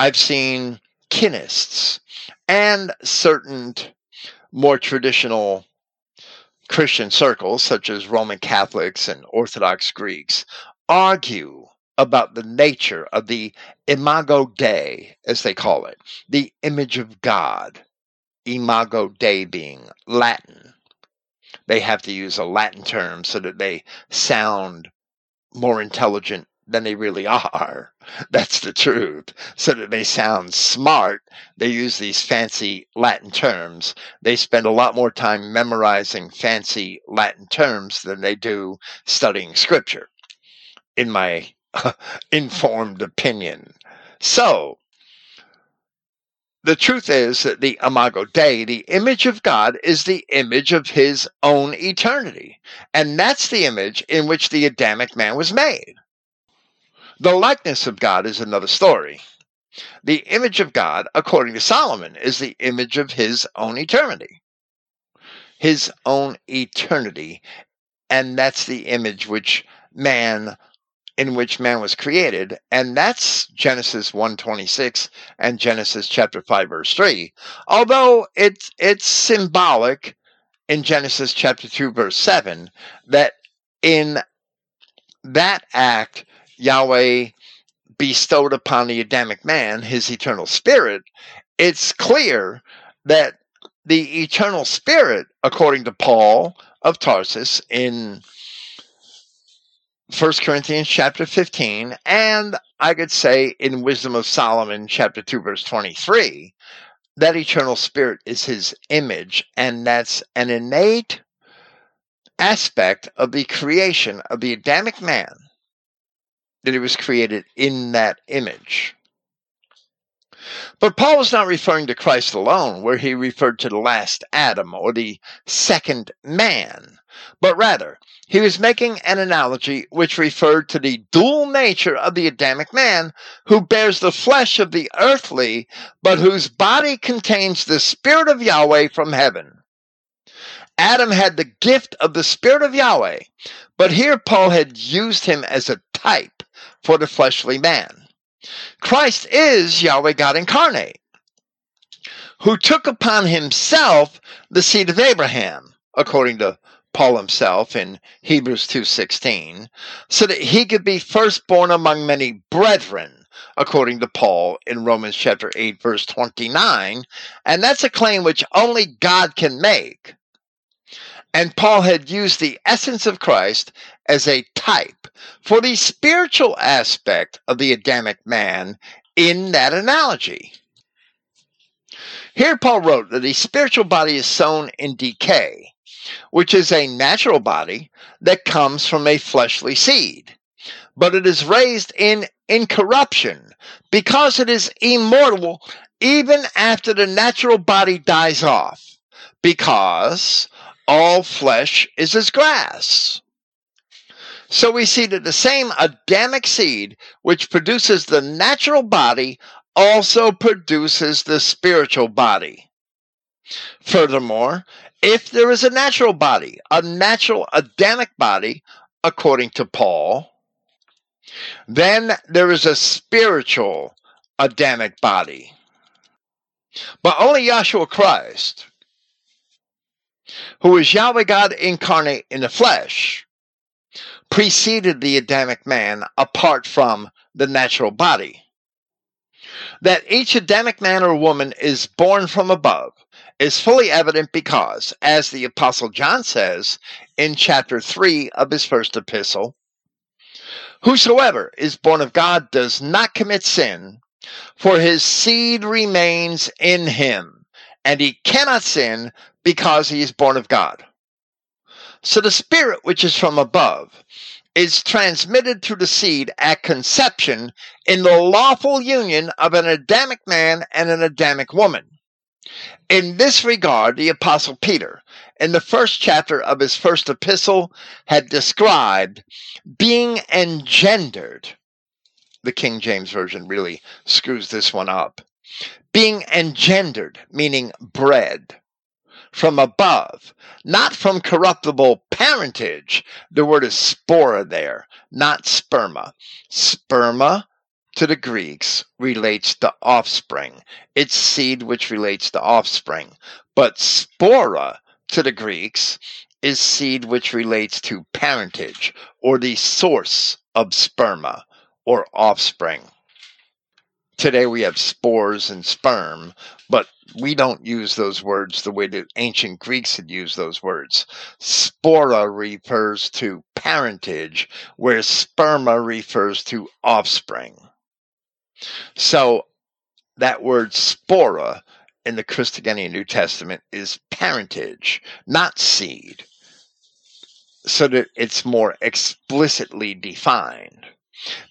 I've seen kinists and certain more traditional Christian circles, such as Roman Catholics and Orthodox Greeks, argue about the nature of the imago Dei, as they call it, the image of God, imago Dei being Latin. They have to use a Latin term so that they sound more intelligent than they really <laughs> are. That's the truth. So that they sound smart, they use these fancy Latin terms. They spend a lot more time memorizing fancy Latin terms than they do studying scripture, in my <laughs> informed opinion. So, the truth is that the Imago Dei, the image of God, is the image of his own eternity. And that's the image in which the Adamic man was made. The likeness of God is another story. The image of God, according to Solomon, is the image of his own eternity. His own eternity. And that's the image which man in which man was created and that's genesis 126 and genesis chapter 5 verse 3 although it's it's symbolic in genesis chapter 2 verse 7 that in that act Yahweh bestowed upon the Adamic man his eternal spirit, it's clear that the eternal spirit, according to Paul of Tarsus in 1 Corinthians chapter 15, and I could say in Wisdom of Solomon chapter 2, verse 23, that eternal spirit is his image, and that's an innate aspect of the creation of the Adamic man that he was created in that image. But Paul was not referring to Christ alone, where he referred to the last Adam or the second man, but rather he was making an analogy which referred to the dual nature of the Adamic man who bears the flesh of the earthly, but whose body contains the Spirit of Yahweh from heaven. Adam had the gift of the Spirit of Yahweh, but here Paul had used him as a type for the fleshly man. Christ is Yahweh God incarnate, who took upon himself the seed of Abraham, according to Paul himself in Hebrews 2:16, so that he could be firstborn among many brethren, according to Paul in Romans chapter 8 verse 29, and that's a claim which only God can make. And Paul had used the essence of Christ as a type for the spiritual aspect of the Adamic man in that analogy. Here, Paul wrote that the spiritual body is sown in decay, which is a natural body that comes from a fleshly seed, but it is raised in incorruption because it is immortal even after the natural body dies off, because all flesh is as grass. So we see that the same Adamic seed, which produces the natural body, also produces the spiritual body. Furthermore, if there is a natural body, a natural Adamic body, according to Paul, then there is a spiritual Adamic body. But only Yahshua Christ who is Yahweh God incarnate in the flesh, preceded the Adamic man apart from the natural body. That each Adamic man or woman is born from above is fully evident because, as the Apostle John says in chapter 3 of his first epistle, Whosoever is born of God does not commit sin, for his seed remains in him, and he cannot sin because he is born of God. So the Spirit which is from above is transmitted through the seed at conception in the lawful union of an Adamic man and an Adamic woman. In this regard, the Apostle Peter, in the first chapter of his first epistle, had described being engendered. The King James Version really screws this one up. Being engendered, meaning bred from above, not from corruptible parentage. The word is spora there, not sperma. Sperma to the Greeks relates to offspring. It's seed which relates to offspring. But spora to the Greeks is seed which relates to parentage or the source of sperma or offspring. Today we have spores and sperm, but we don't use those words the way the ancient Greeks had used those words. Spora refers to parentage, where sperma refers to offspring. So that word spora in the Christogenea New Testament is parentage, not seed, so that it's more explicitly defined.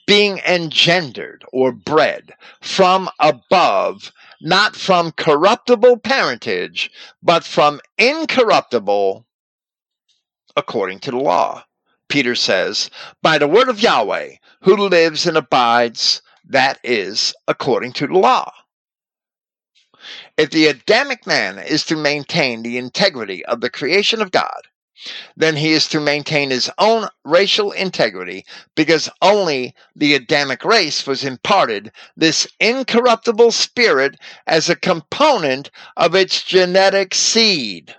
Being engendered or bred from above not from corruptible parentage, but from incorruptible according to the law. Peter says, by the word of Yahweh, who lives and abides, that is, according to the law. If the Adamic man is to maintain the integrity of the creation of God, then he is to maintain his own racial integrity because only the Adamic race was imparted this incorruptible spirit as a component of its genetic seed.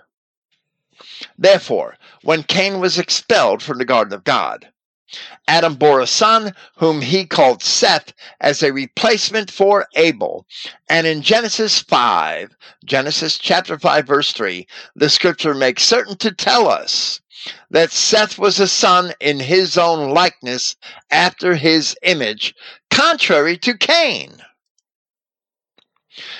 Therefore, when Cain was expelled from the garden of God, Adam bore a son whom he called Seth as a replacement for Abel. And in Genesis 5, Genesis chapter 5, verse 3, the scripture makes certain to tell us that Seth was a son in his own likeness after his image, contrary to Cain.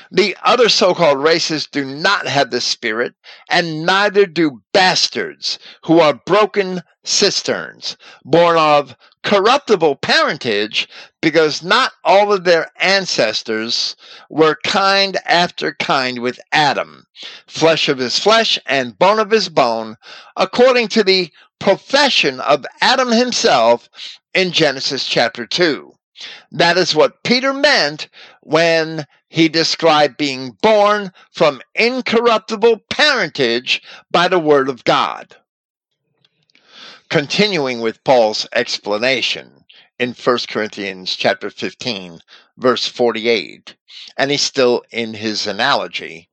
The other so called races do not have the Spirit, and neither do bastards, who are broken cisterns, born of corruptible parentage, because not all of their ancestors were kind after kind with Adam, flesh of his flesh and bone of his bone, according to the profession of Adam himself in Genesis chapter 2. That is what Peter meant when he described being born from incorruptible parentage by the word of God. Continuing with Paul's explanation in 1 Corinthians chapter 15 verse 48, and he's still in his analogy,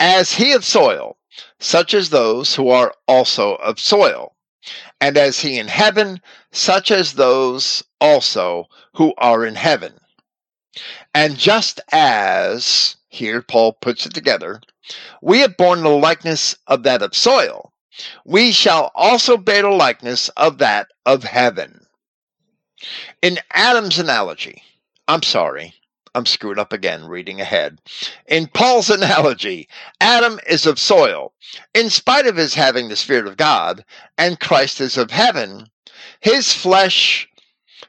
as he of soil, such as those who are also of soil, and as he in heaven, such as those also who are in heaven. And just as, here Paul puts it together, we have borne the likeness of that of soil, we shall also bear the likeness of that of heaven. In Adam's analogy, I'm sorry, I'm screwed up again reading ahead. In Paul's <laughs> analogy, Adam is of soil. In spite of his having the Spirit of God, and Christ is of heaven, his flesh,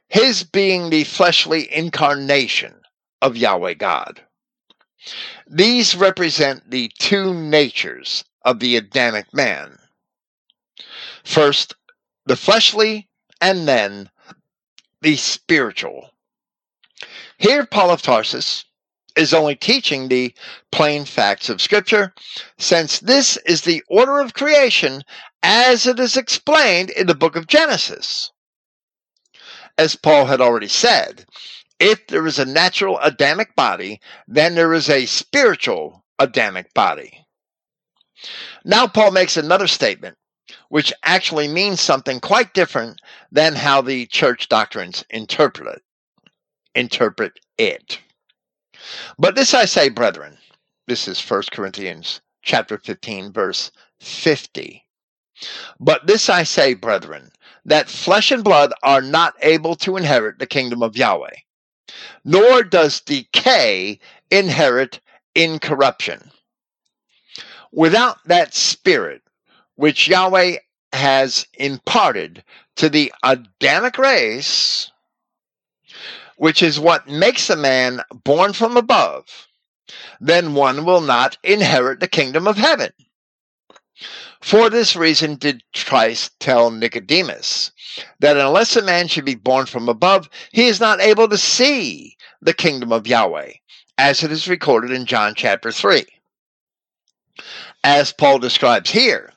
his being the fleshly incarnation of Yahweh God. These represent the two natures of the Adamic man. First, the fleshly, and then the spiritual. Here, Paul of Tarsus is only teaching the plain facts of Scripture, since this is the order of creation as it is explained in the book of Genesis. As Paul had already said, if there is a natural Adamic body, then there is a spiritual Adamic body. Now, Paul makes another statement, which actually means something quite different than how the church doctrines interpret it. Interpret it. But this I say, brethren, this is 1 Corinthians chapter 15, verse 50. But this I say, brethren, that flesh and blood are not able to inherit the kingdom of Yahweh, nor does decay inherit incorruption. Without that spirit, which Yahweh has imparted to the Adamic race, which is what makes a man born from above, then one will not inherit the kingdom of heaven. For this reason did Christ tell Nicodemus that unless a man should be born from above, he is not able to see the kingdom of Yahweh, as it is recorded in John chapter 3. As Paul describes here,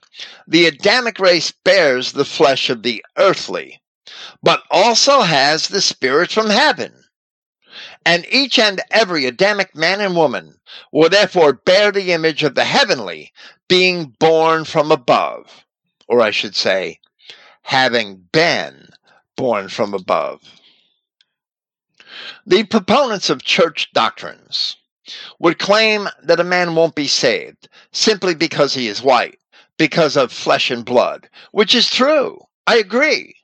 the Adamic race bears the flesh of the earthly, but also has the spirit from heaven. And each and every Adamic man and woman will therefore bear the image of the heavenly, being born from above, or I should say, having been born from above. The proponents of church doctrines would claim that a man won't be saved simply because he is white, because of flesh and blood, which is true. I agree.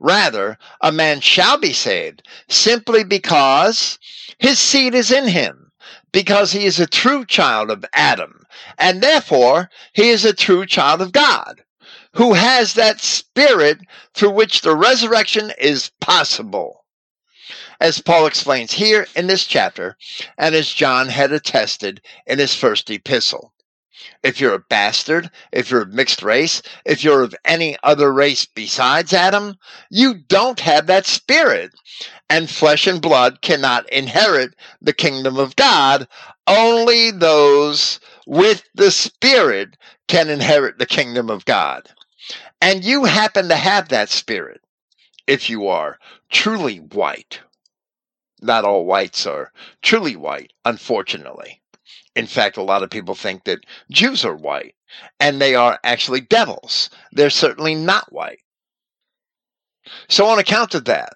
Rather, a man shall be saved simply because his seed is in him, because he is a true child of Adam, and therefore he is a true child of God, who has that spirit through which the resurrection is possible. As Paul explains here in this chapter, and as John had attested in his first epistle. If you're a bastard, if you're of mixed race, if you're of any other race besides Adam, you don't have that spirit. And flesh and blood cannot inherit the kingdom of God. Only those with the spirit can inherit the kingdom of God. And you happen to have that spirit if you are truly white. Not all whites are truly white, unfortunately. In fact, a lot of people think that Jews are white, and they are actually devils. They're certainly not white. So, on account of that,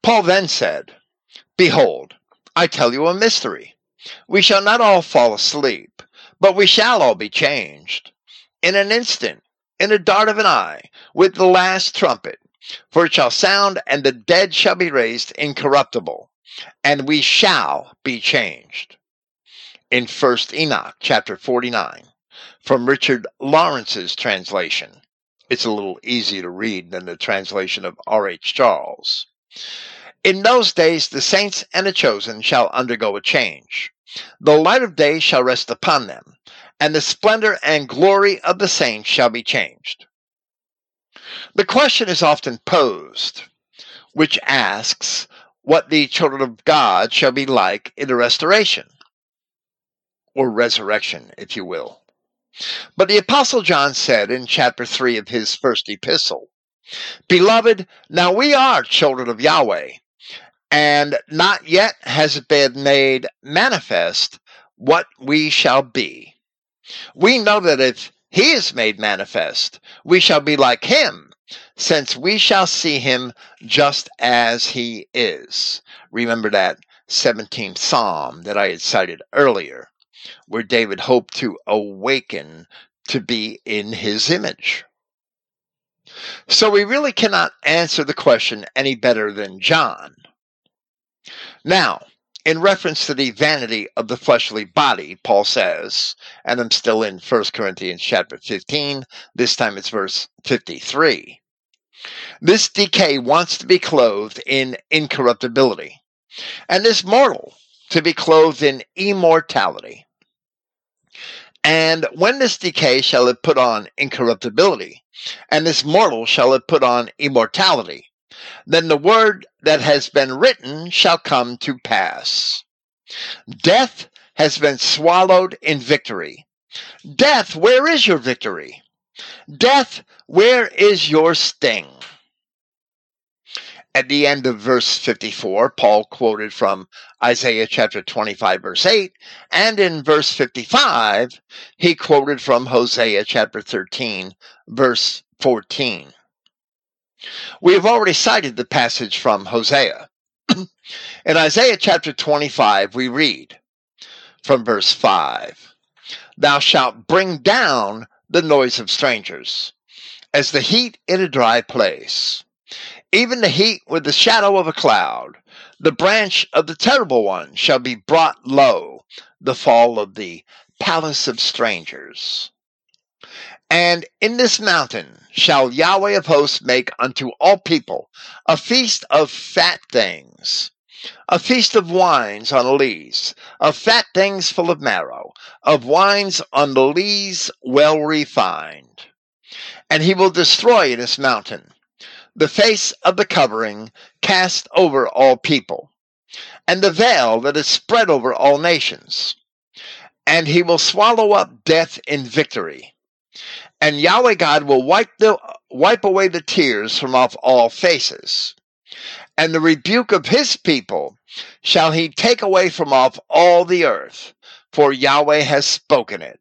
Paul then said, Behold, I tell you a mystery. We shall not all fall asleep, but we shall all be changed. In an instant, in a dart of an eye, with the last trumpet. For it shall sound, and the dead shall be raised incorruptible, and we shall be changed in First Enoch, chapter 49, from Richard Lawrence's translation. It's a little easier to read than the translation of R.H. Charles. In those days, the saints and the chosen shall undergo a change. The light of day shall rest upon them, and the splendor and glory of the saints shall be changed. The question is often posed, which asks what the children of God shall be like in the restoration or resurrection, if you will. But the Apostle John said in chapter 3 of his first epistle, Beloved, now we are children of Yahweh, and not yet has it been made manifest what we shall be. We know that if he is made manifest, we shall be like him, since we shall see him just as he is. Remember that 17th Psalm that I had cited earlier where David hoped to awaken to be in his image. So we really cannot answer the question any better than John. Now, in reference to the vanity of the fleshly body, Paul says, and I'm still in 1 Corinthians chapter 15, this time it's verse 53. This decay wants to be clothed in incorruptibility, and this mortal to be clothed in immortality. And when this decay shall it put on incorruptibility, and this mortal shall it put on immortality, then the word that has been written shall come to pass. Death has been swallowed in victory. Death, where is your victory? Death, where is your sting? At the end of verse 54, Paul quoted from Isaiah chapter 25, verse 8, and in verse 55, he quoted from Hosea chapter 13, verse 14. We have already cited the passage from Hosea. <clears throat> in Isaiah chapter 25, we read from verse 5 Thou shalt bring down the noise of strangers, as the heat in a dry place even the heat with the shadow of a cloud. The branch of the terrible one shall be brought low, the fall of the palace of strangers. And in this mountain shall Yahweh of hosts make unto all people a feast of fat things, a feast of wines on lees, of fat things full of marrow, of wines on the lees well refined. And he will destroy this mountain the face of the covering cast over all people, and the veil that is spread over all nations. And he will swallow up death in victory. And Yahweh God will wipe the wipe away the tears from off all faces. And the rebuke of his people shall he take away from off all the earth, for Yahweh has spoken it.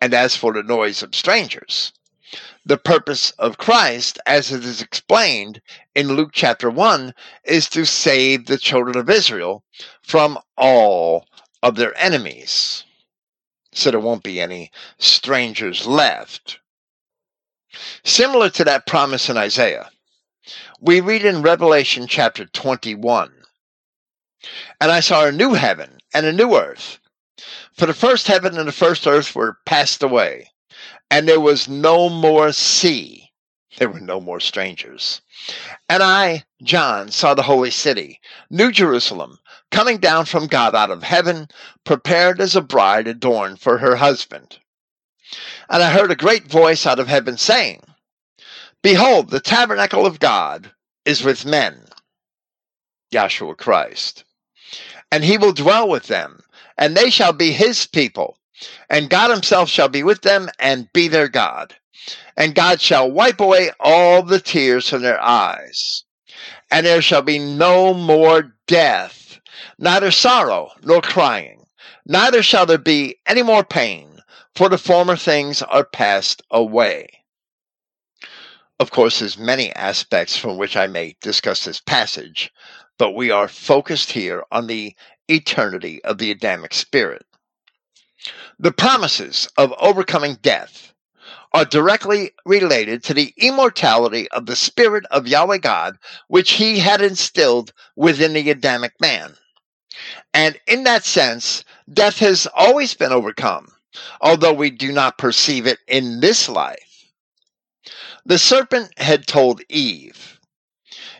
And as for the noise of strangers, the purpose of Christ, as it is explained in Luke chapter 1, is to save the children of Israel from all of their enemies. So there won't be any strangers left. Similar to that promise in Isaiah, we read in Revelation chapter 21 And I saw a new heaven and a new earth. For the first heaven and the first earth were passed away and there was no more sea. There were no more strangers. And I, John, saw the holy city, New Jerusalem, coming down from God out of heaven, prepared as a bride adorned for her husband. And I heard a great voice out of heaven saying, Behold, the tabernacle of God is with men, Yahshua Christ, and he will dwell with them, and they shall be his people, and God himself shall be with them and be their God. And God shall wipe away all the tears from their eyes. And there shall be no more death, neither sorrow nor crying, neither shall there be any more pain, for the former things are passed away. Of course, there's many aspects from which I may discuss this passage, but we are focused here on the eternity of the Adamic spirit. The promises of overcoming death are directly related to the immortality of the Spirit of Yahweh God, which He had instilled within the Adamic man. And in that sense, death has always been overcome, although we do not perceive it in this life. The serpent had told Eve,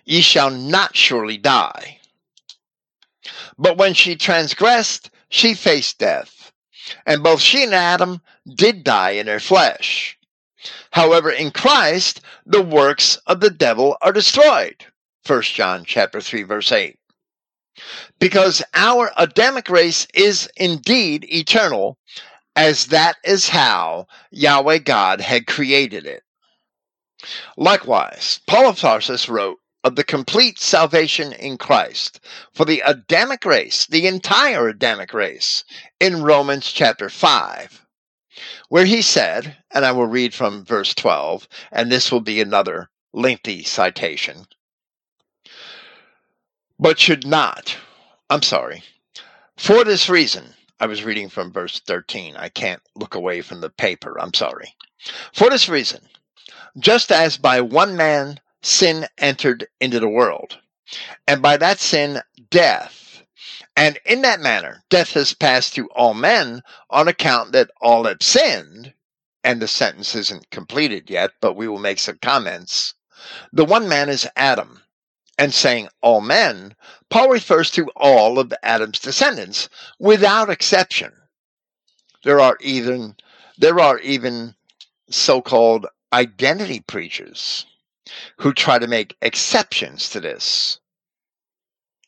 Ye shall not surely die. But when she transgressed, she faced death and both she and Adam did die in their flesh. However, in Christ, the works of the devil are destroyed. 1 John chapter 3 verse 8. Because our Adamic race is indeed eternal, as that is how Yahweh God had created it. Likewise, Paul of Tarsus wrote, of the complete salvation in Christ for the Adamic race, the entire Adamic race, in Romans chapter 5, where he said, and I will read from verse 12, and this will be another lengthy citation, but should not, I'm sorry, for this reason, I was reading from verse 13. I can't look away from the paper. I'm sorry. For this reason, just as by one man sin entered into the world. And by that sin, death. And in that manner, death has passed to all men on account that all have sinned. And the sentence isn't completed yet, but we will make some comments. The one man is Adam. And saying all men, Paul refers to all of Adam's descendants without exception. There are even there are even so-called identity preachers who try to make exceptions to this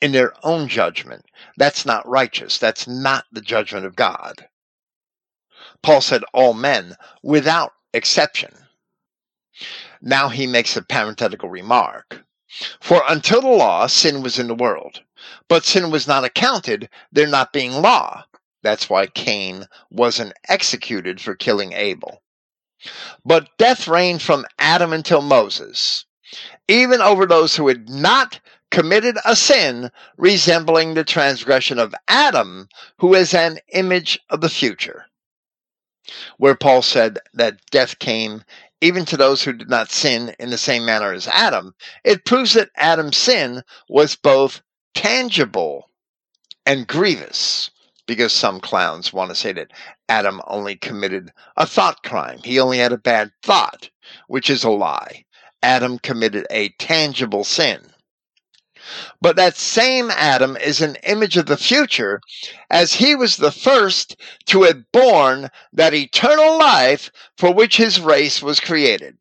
in their own judgment. That's not righteous. That's not the judgment of God. Paul said, All men, without exception. Now he makes a parenthetical remark. For until the law, sin was in the world. But sin was not accounted, there not being law. That's why Cain wasn't executed for killing Abel. But death reigned from Adam until Moses, even over those who had not committed a sin resembling the transgression of Adam, who is an image of the future. Where Paul said that death came even to those who did not sin in the same manner as Adam, it proves that Adam's sin was both tangible and grievous because some clowns want to say that Adam only committed a thought crime. He only had a bad thought, which is a lie. Adam committed a tangible sin. But that same Adam is an image of the future, as he was the first to have borne that eternal life for which his race was created.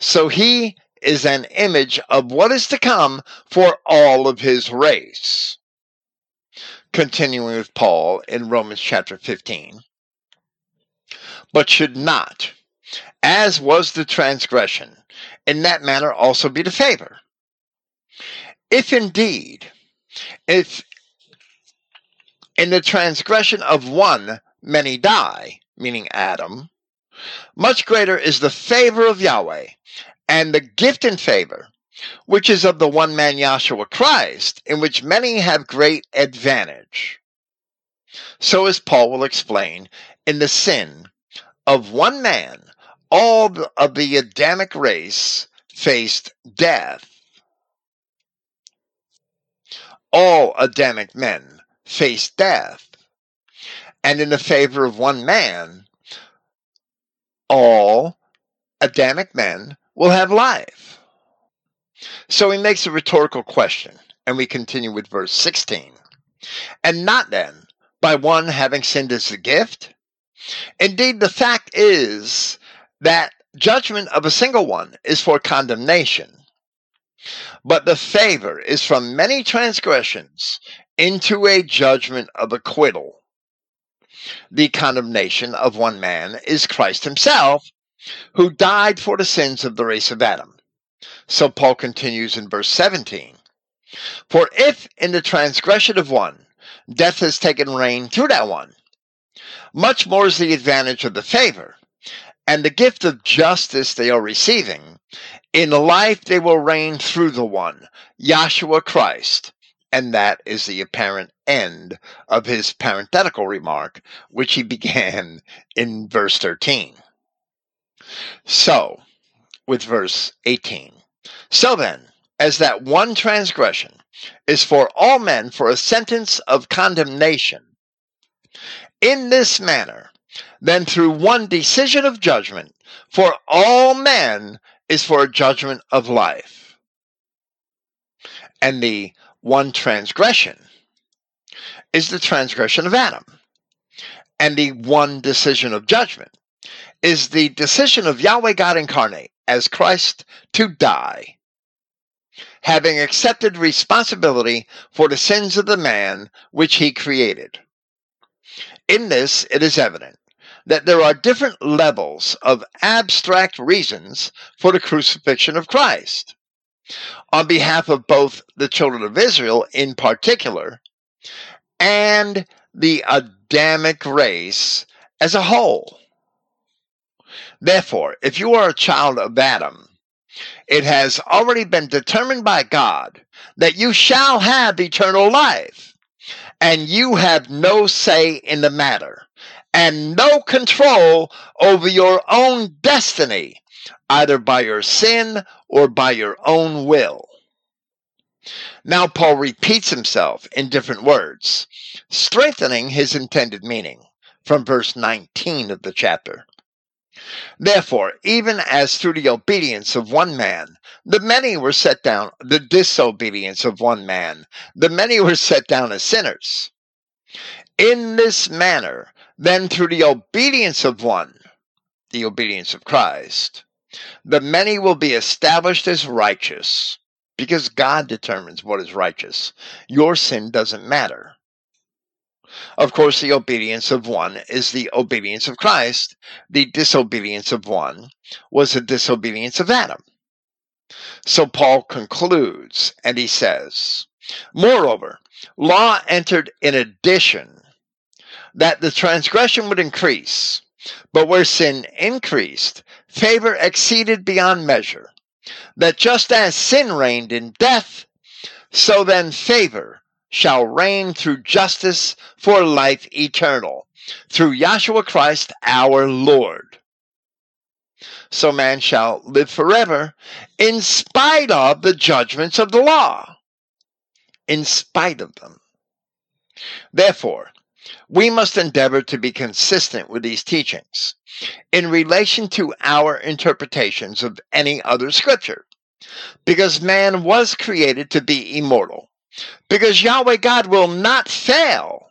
So he is an image of what is to come for all of his race. Continuing with Paul in Romans chapter 15. But should not, as was the transgression, in that manner also be the favor. If indeed, if in the transgression of one many die, meaning Adam, much greater is the favor of Yahweh and the gift and favor which is of the one man Yahshua Christ, in which many have great advantage. So, as Paul will explain, in the sin of one man, all of the Adamic race faced death. All Adamic men faced death. And in the favor of one man, all Adamic men will have life. So he makes a rhetorical question, and we continue with verse 16. And not then by one having sinned as a gift? Indeed, the fact is that judgment of a single one is for condemnation, but the favor is from many transgressions into a judgment of acquittal. The condemnation of one man is Christ himself, who died for the sins of the race of Adam so Paul continues in verse 17 For if in the transgression of one death has taken reign through that one, much more is the advantage of the favor and the gift of justice they are receiving. In life they will reign through the one, Yahshua Christ. And that is the apparent end of his parenthetical remark, which he <laughs> began in verse 13. So, with verse 18. So then, as that one transgression is for all men for a sentence of condemnation, in this manner, then through one decision of judgment for all men is for a judgment of life. And the one transgression is the transgression of Adam. And the one decision of judgment is the decision of Yahweh God incarnate as Christ to die having accepted responsibility for the sins of the man which he created. In this, it is evident that there are different levels of abstract reasons for the crucifixion of Christ. On behalf of both the children of Israel in particular and the Adamic race as a whole. Therefore, if you are a child of Adam, it has already been determined by God that you shall have eternal life, and you have no say in the matter, and no control over your own destiny, either by your sin or by your own will. Now, Paul repeats himself in different words, strengthening his intended meaning from verse 19 of the chapter. Therefore, even as through the obedience of one man, the many were set down, the disobedience of one man, the many were set down as sinners. In this manner, then through the obedience of one, the obedience of Christ, the many will be established as righteous because God determines what is righteous. Your sin doesn't matter. Of course, the obedience of one is the obedience of Christ. The disobedience of one was the disobedience of Adam. So Paul concludes and he says, Moreover, law entered in addition that the transgression would increase, but where sin increased, favor exceeded beyond measure. That just as sin reigned in death, so then favor shall reign through justice for life eternal, through Yahshua Christ our Lord. So man shall live forever in spite of the judgments of the law. In spite of them. Therefore, we must endeavor to be consistent with these teachings in relation to our interpretations of any other scripture. Because man was created to be immortal. Because Yahweh God will not fail.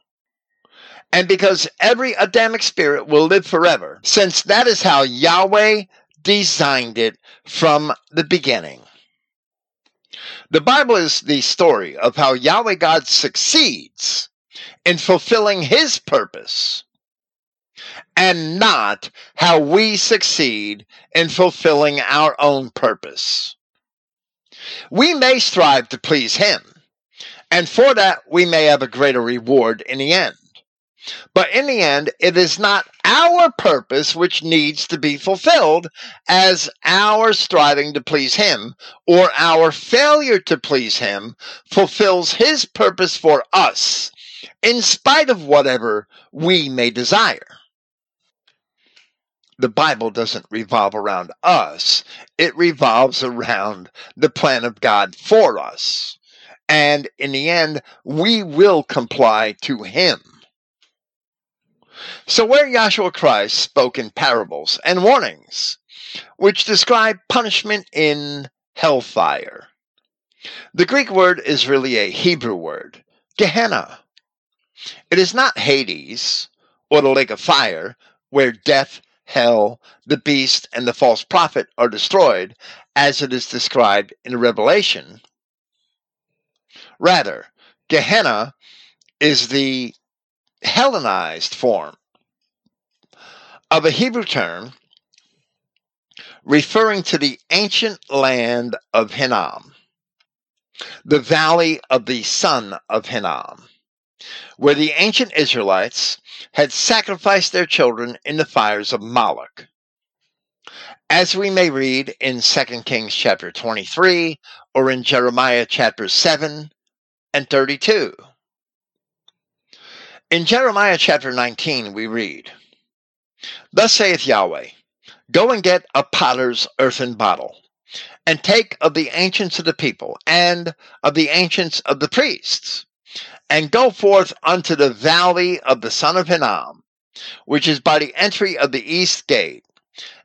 And because every Adamic spirit will live forever, since that is how Yahweh designed it from the beginning. The Bible is the story of how Yahweh God succeeds in fulfilling his purpose and not how we succeed in fulfilling our own purpose. We may strive to please him, and for that we may have a greater reward in the end. But in the end, it is not our purpose which needs to be fulfilled as our striving to please Him or our failure to please Him fulfills His purpose for us, in spite of whatever we may desire. The Bible doesn't revolve around us, it revolves around the plan of God for us. And in the end, we will comply to Him. So, where Yahshua Christ spoke in parables and warnings, which describe punishment in hellfire, the Greek word is really a Hebrew word, Gehenna. It is not Hades or the lake of fire, where death, hell, the beast, and the false prophet are destroyed, as it is described in Revelation. Rather, Gehenna is the Hellenized form of a Hebrew term referring to the ancient land of Hinnom, the valley of the son of Hinnom, where the ancient Israelites had sacrificed their children in the fires of Moloch. As we may read in 2 Kings chapter 23 or in Jeremiah chapter 7 and 32. In Jeremiah chapter 19, we read, Thus saith Yahweh, Go and get a potter's earthen bottle, and take of the ancients of the people, and of the ancients of the priests, and go forth unto the valley of the son of Hinnom, which is by the entry of the east gate,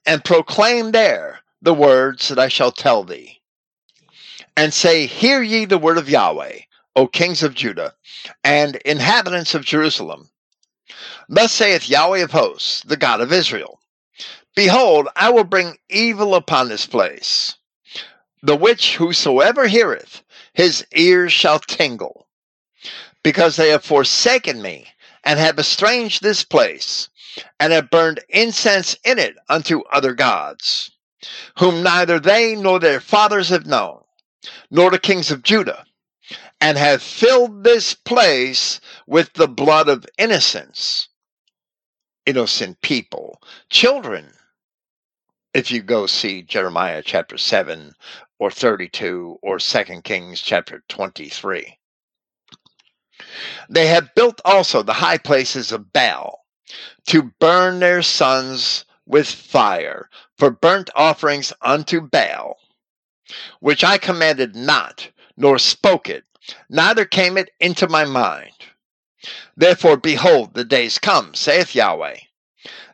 and proclaim there the words that I shall tell thee. And say, Hear ye the word of Yahweh, O kings of Judah, and inhabitants of Jerusalem. Thus saith Yahweh of hosts, the God of Israel Behold, I will bring evil upon this place, the which whosoever heareth, his ears shall tingle, because they have forsaken me, and have estranged this place, and have burned incense in it unto other gods, whom neither they nor their fathers have known, nor the kings of Judah and have filled this place with the blood of innocents, innocent people, children. If you go see Jeremiah chapter 7 or 32 or 2 Kings chapter 23. They have built also the high places of Baal to burn their sons with fire for burnt offerings unto Baal, which I commanded not, nor spoke it, neither came it into my mind. Therefore, behold, the days come, saith Yahweh,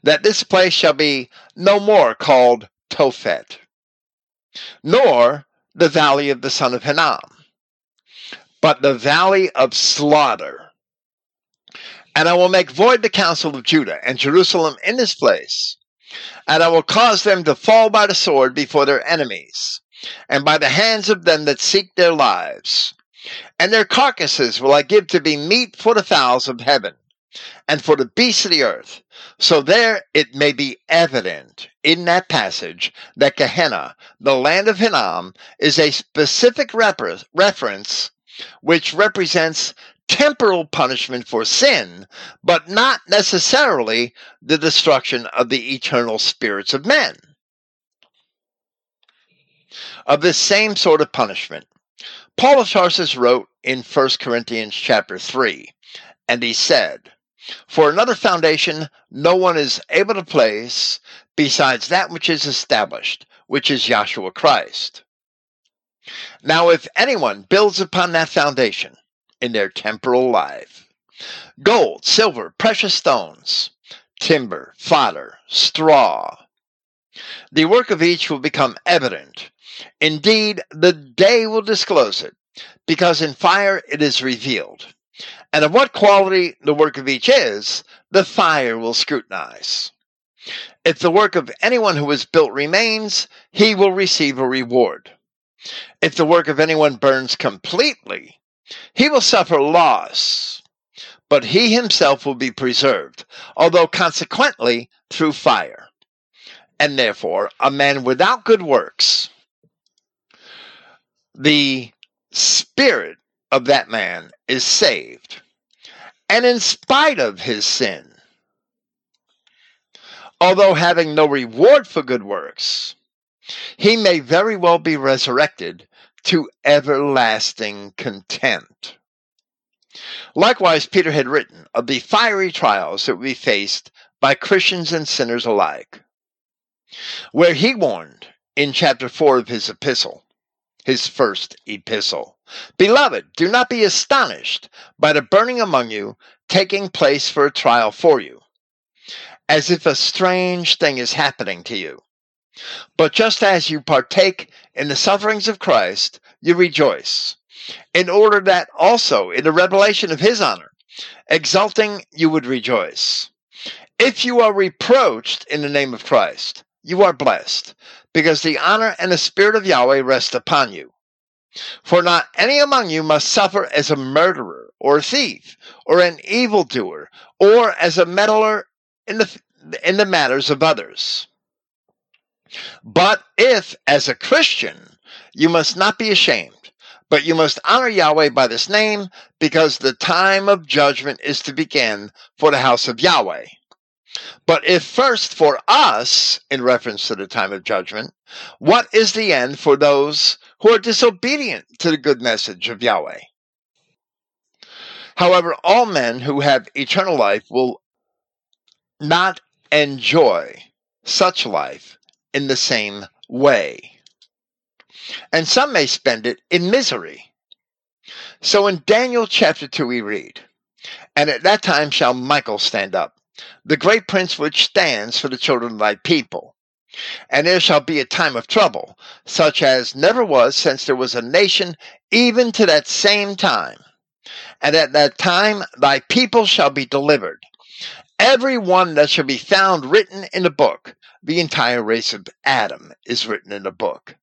that this place shall be no more called Tophet, nor the valley of the son of Hinnom, but the valley of slaughter. And I will make void the counsel of Judah and Jerusalem in this place, and I will cause them to fall by the sword before their enemies, and by the hands of them that seek their lives and their carcasses will I give to be meat for the fowls of heaven and for the beasts of the earth. So there it may be evident in that passage that Gehenna, the land of Hinnom, is a specific reference which represents temporal punishment for sin, but not necessarily the destruction of the eternal spirits of men. Of this same sort of punishment, Paul of Tarsus wrote in 1 Corinthians chapter 3, and he said, For another foundation no one is able to place besides that which is established, which is Yahshua Christ. Now, if anyone builds upon that foundation in their temporal life, gold, silver, precious stones, timber, fodder, straw. The work of each will become evident. Indeed, the day will disclose it, because in fire it is revealed. And of what quality the work of each is, the fire will scrutinize. If the work of anyone who is built remains, he will receive a reward. If the work of anyone burns completely, he will suffer loss, but he himself will be preserved, although consequently through fire. And therefore, a man without good works, the spirit of that man is saved. And in spite of his sin, although having no reward for good works, he may very well be resurrected to everlasting contempt. Likewise, Peter had written of the fiery trials that would be faced by Christians and sinners alike, where he warned in chapter 4 of his epistle, his first epistle Beloved, do not be astonished by the burning among you taking place for a trial for you, as if a strange thing is happening to you. But just as you partake in the sufferings of Christ, you rejoice, in order that also in the revelation of his honor, exulting, you would rejoice. If you are reproached in the name of Christ, you are blessed, because the honor and the spirit of Yahweh rest upon you. For not any among you must suffer as a murderer, or a thief, or an evildoer, or as a meddler in the, in the matters of others. But if, as a Christian, you must not be ashamed, but you must honor Yahweh by this name, because the time of judgment is to begin for the house of Yahweh. But if first for us, in reference to the time of judgment, what is the end for those who are disobedient to the good message of Yahweh? However, all men who have eternal life will not enjoy such life in the same way. And some may spend it in misery. So in Daniel chapter 2, we read, And at that time shall Michael stand up, the great prince which stands for the children of thy people. And there shall be a time of trouble, such as never was since there was a nation, even to that same time. And at that time thy people shall be delivered, every one that shall be found written in the book, the entire race of Adam is written in the book.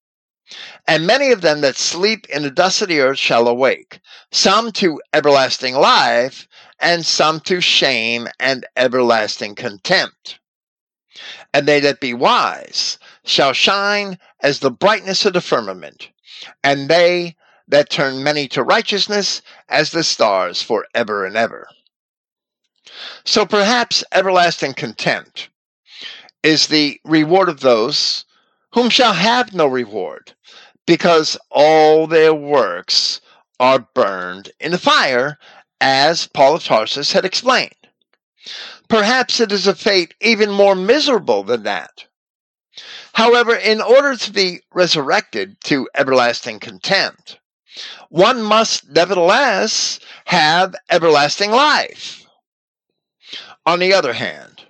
And many of them that sleep in the dust of the earth shall awake, some to everlasting life, and some to shame and everlasting contempt. And they that be wise shall shine as the brightness of the firmament, and they that turn many to righteousness as the stars for ever and ever. So perhaps everlasting contempt is the reward of those whom shall have no reward, because all their works are burned in the fire, as Paul of Tarsus had explained. Perhaps it is a fate even more miserable than that. However, in order to be resurrected to everlasting contempt, one must nevertheless have everlasting life. On the other hand,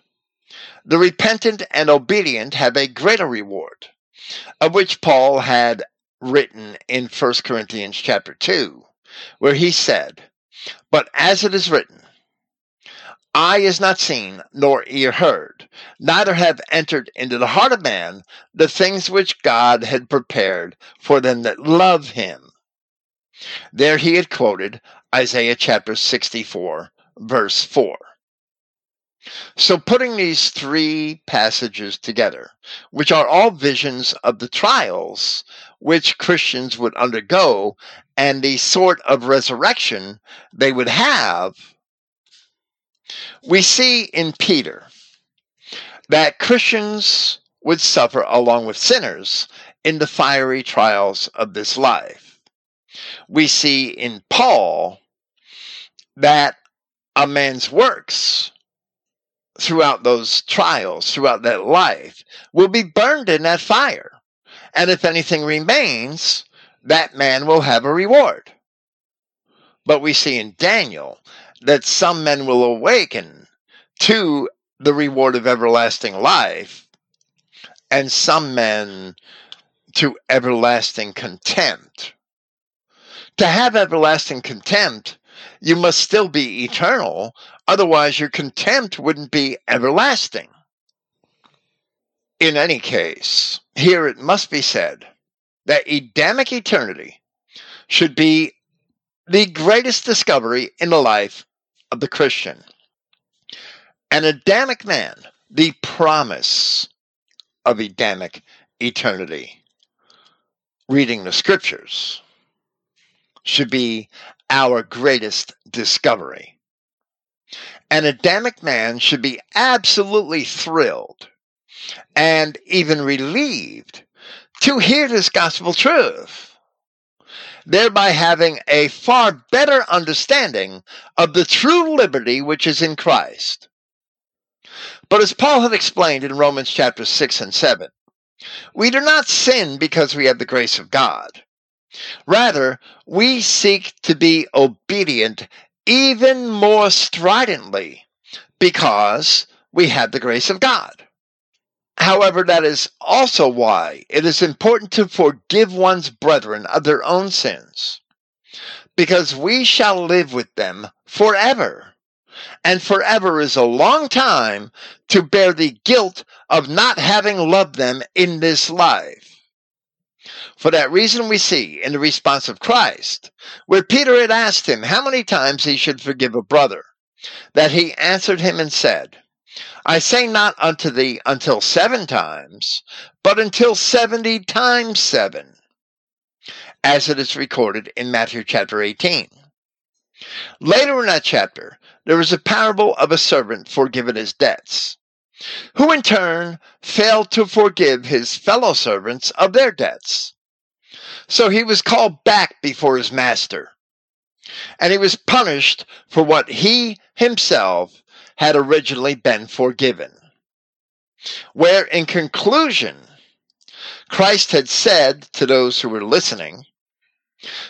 the repentant and obedient have a greater reward, of which Paul had written in 1 Corinthians chapter 2, where he said, But as it is written, Eye is not seen, nor ear heard, neither have entered into the heart of man the things which God had prepared for them that love him. There he had quoted Isaiah chapter 64, verse 4. So, putting these three passages together, which are all visions of the trials which Christians would undergo and the sort of resurrection they would have, we see in Peter that Christians would suffer along with sinners in the fiery trials of this life. We see in Paul that a man's works throughout those trials, throughout that life, will be burned in that fire. And if anything remains, that man will have a reward. But we see in Daniel that some men will awaken to the reward of everlasting life, and some men to everlasting contempt. To have everlasting contempt, you must still be eternal, otherwise, your contempt wouldn't be everlasting. In any case, here it must be said that Adamic eternity should be the greatest discovery in the life of the Christian. An Adamic man, the promise of Adamic eternity. Reading the scriptures should be our greatest discovery. An Adamic man should be absolutely thrilled and even relieved to hear this gospel truth, thereby having a far better understanding of the true liberty which is in Christ. But as Paul had explained in Romans chapter 6 and 7, we do not sin because we have the grace of God. Rather, we seek to be obedient even more stridently because we have the grace of God. However, that is also why it is important to forgive one's brethren of their own sins, because we shall live with them forever. And forever is a long time to bear the guilt of not having loved them in this life. For that reason, we see in the response of Christ, where Peter had asked him how many times he should forgive a brother, that he answered him and said, I say not unto thee until seven times, but until seventy times seven, as it is recorded in Matthew chapter 18. Later in that chapter, there is a parable of a servant forgiven his debts, who in turn failed to forgive his fellow servants of their debts. So he was called back before his master, and he was punished for what he himself had originally been forgiven. Where, in conclusion, Christ had said to those who were listening,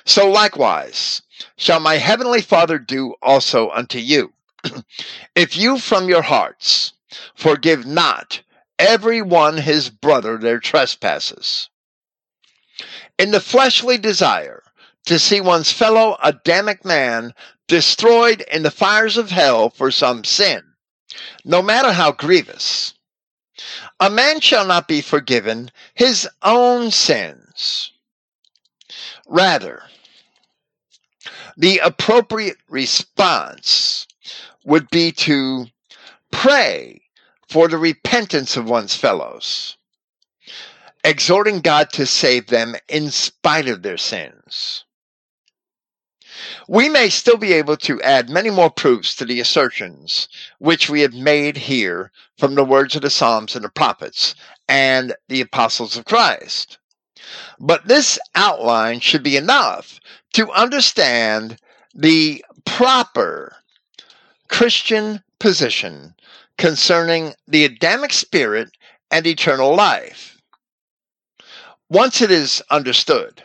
So likewise shall my heavenly Father do also unto you, <clears throat> if you from your hearts forgive not every one his brother their trespasses. In the fleshly desire to see one's fellow Adamic man destroyed in the fires of hell for some sin, no matter how grievous. A man shall not be forgiven his own sins. Rather, the appropriate response would be to pray for the repentance of one's fellows, exhorting God to save them in spite of their sins. We may still be able to add many more proofs to the assertions which we have made here from the words of the Psalms and the prophets and the apostles of Christ. But this outline should be enough to understand the proper Christian position concerning the Adamic spirit and eternal life. Once it is understood,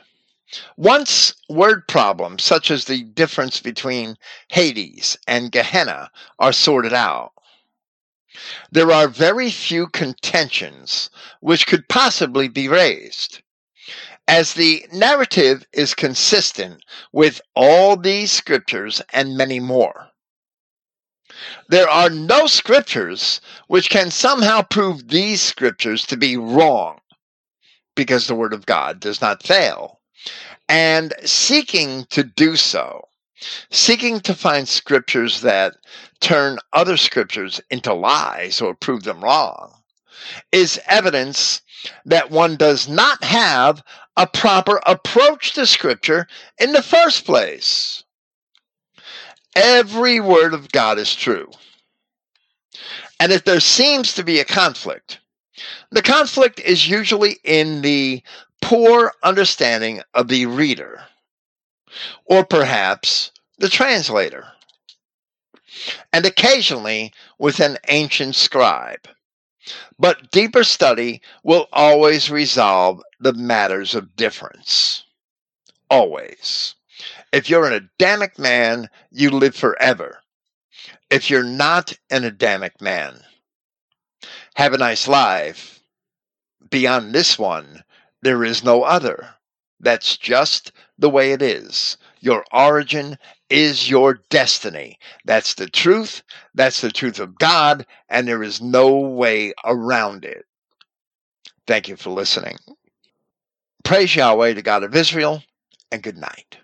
once word problems, such as the difference between Hades and Gehenna, are sorted out, there are very few contentions which could possibly be raised. As the narrative is consistent with all these scriptures and many more. There are no scriptures which can somehow prove these scriptures to be wrong, because the Word of God does not fail and seeking to do so, seeking to find scriptures that turn other scriptures into lies or prove them wrong, is evidence that one does not have a proper approach to scripture in the first place. Every word of God is true. And if there seems to be a conflict, the conflict is usually in the poor understanding of the reader, or perhaps the translator, and occasionally with an ancient scribe. But deeper study will always resolve the matters of difference. Always. If you're an Adamic man, you live forever. if you're not an Adamic man. Have a nice life. Beyond this one, there is no other. That's just the way it is. Your origin is your destiny. That's the truth. That's the truth of God, and there is no way around it. Thank you for listening. Praise Yahweh, the God of Israel, and good night.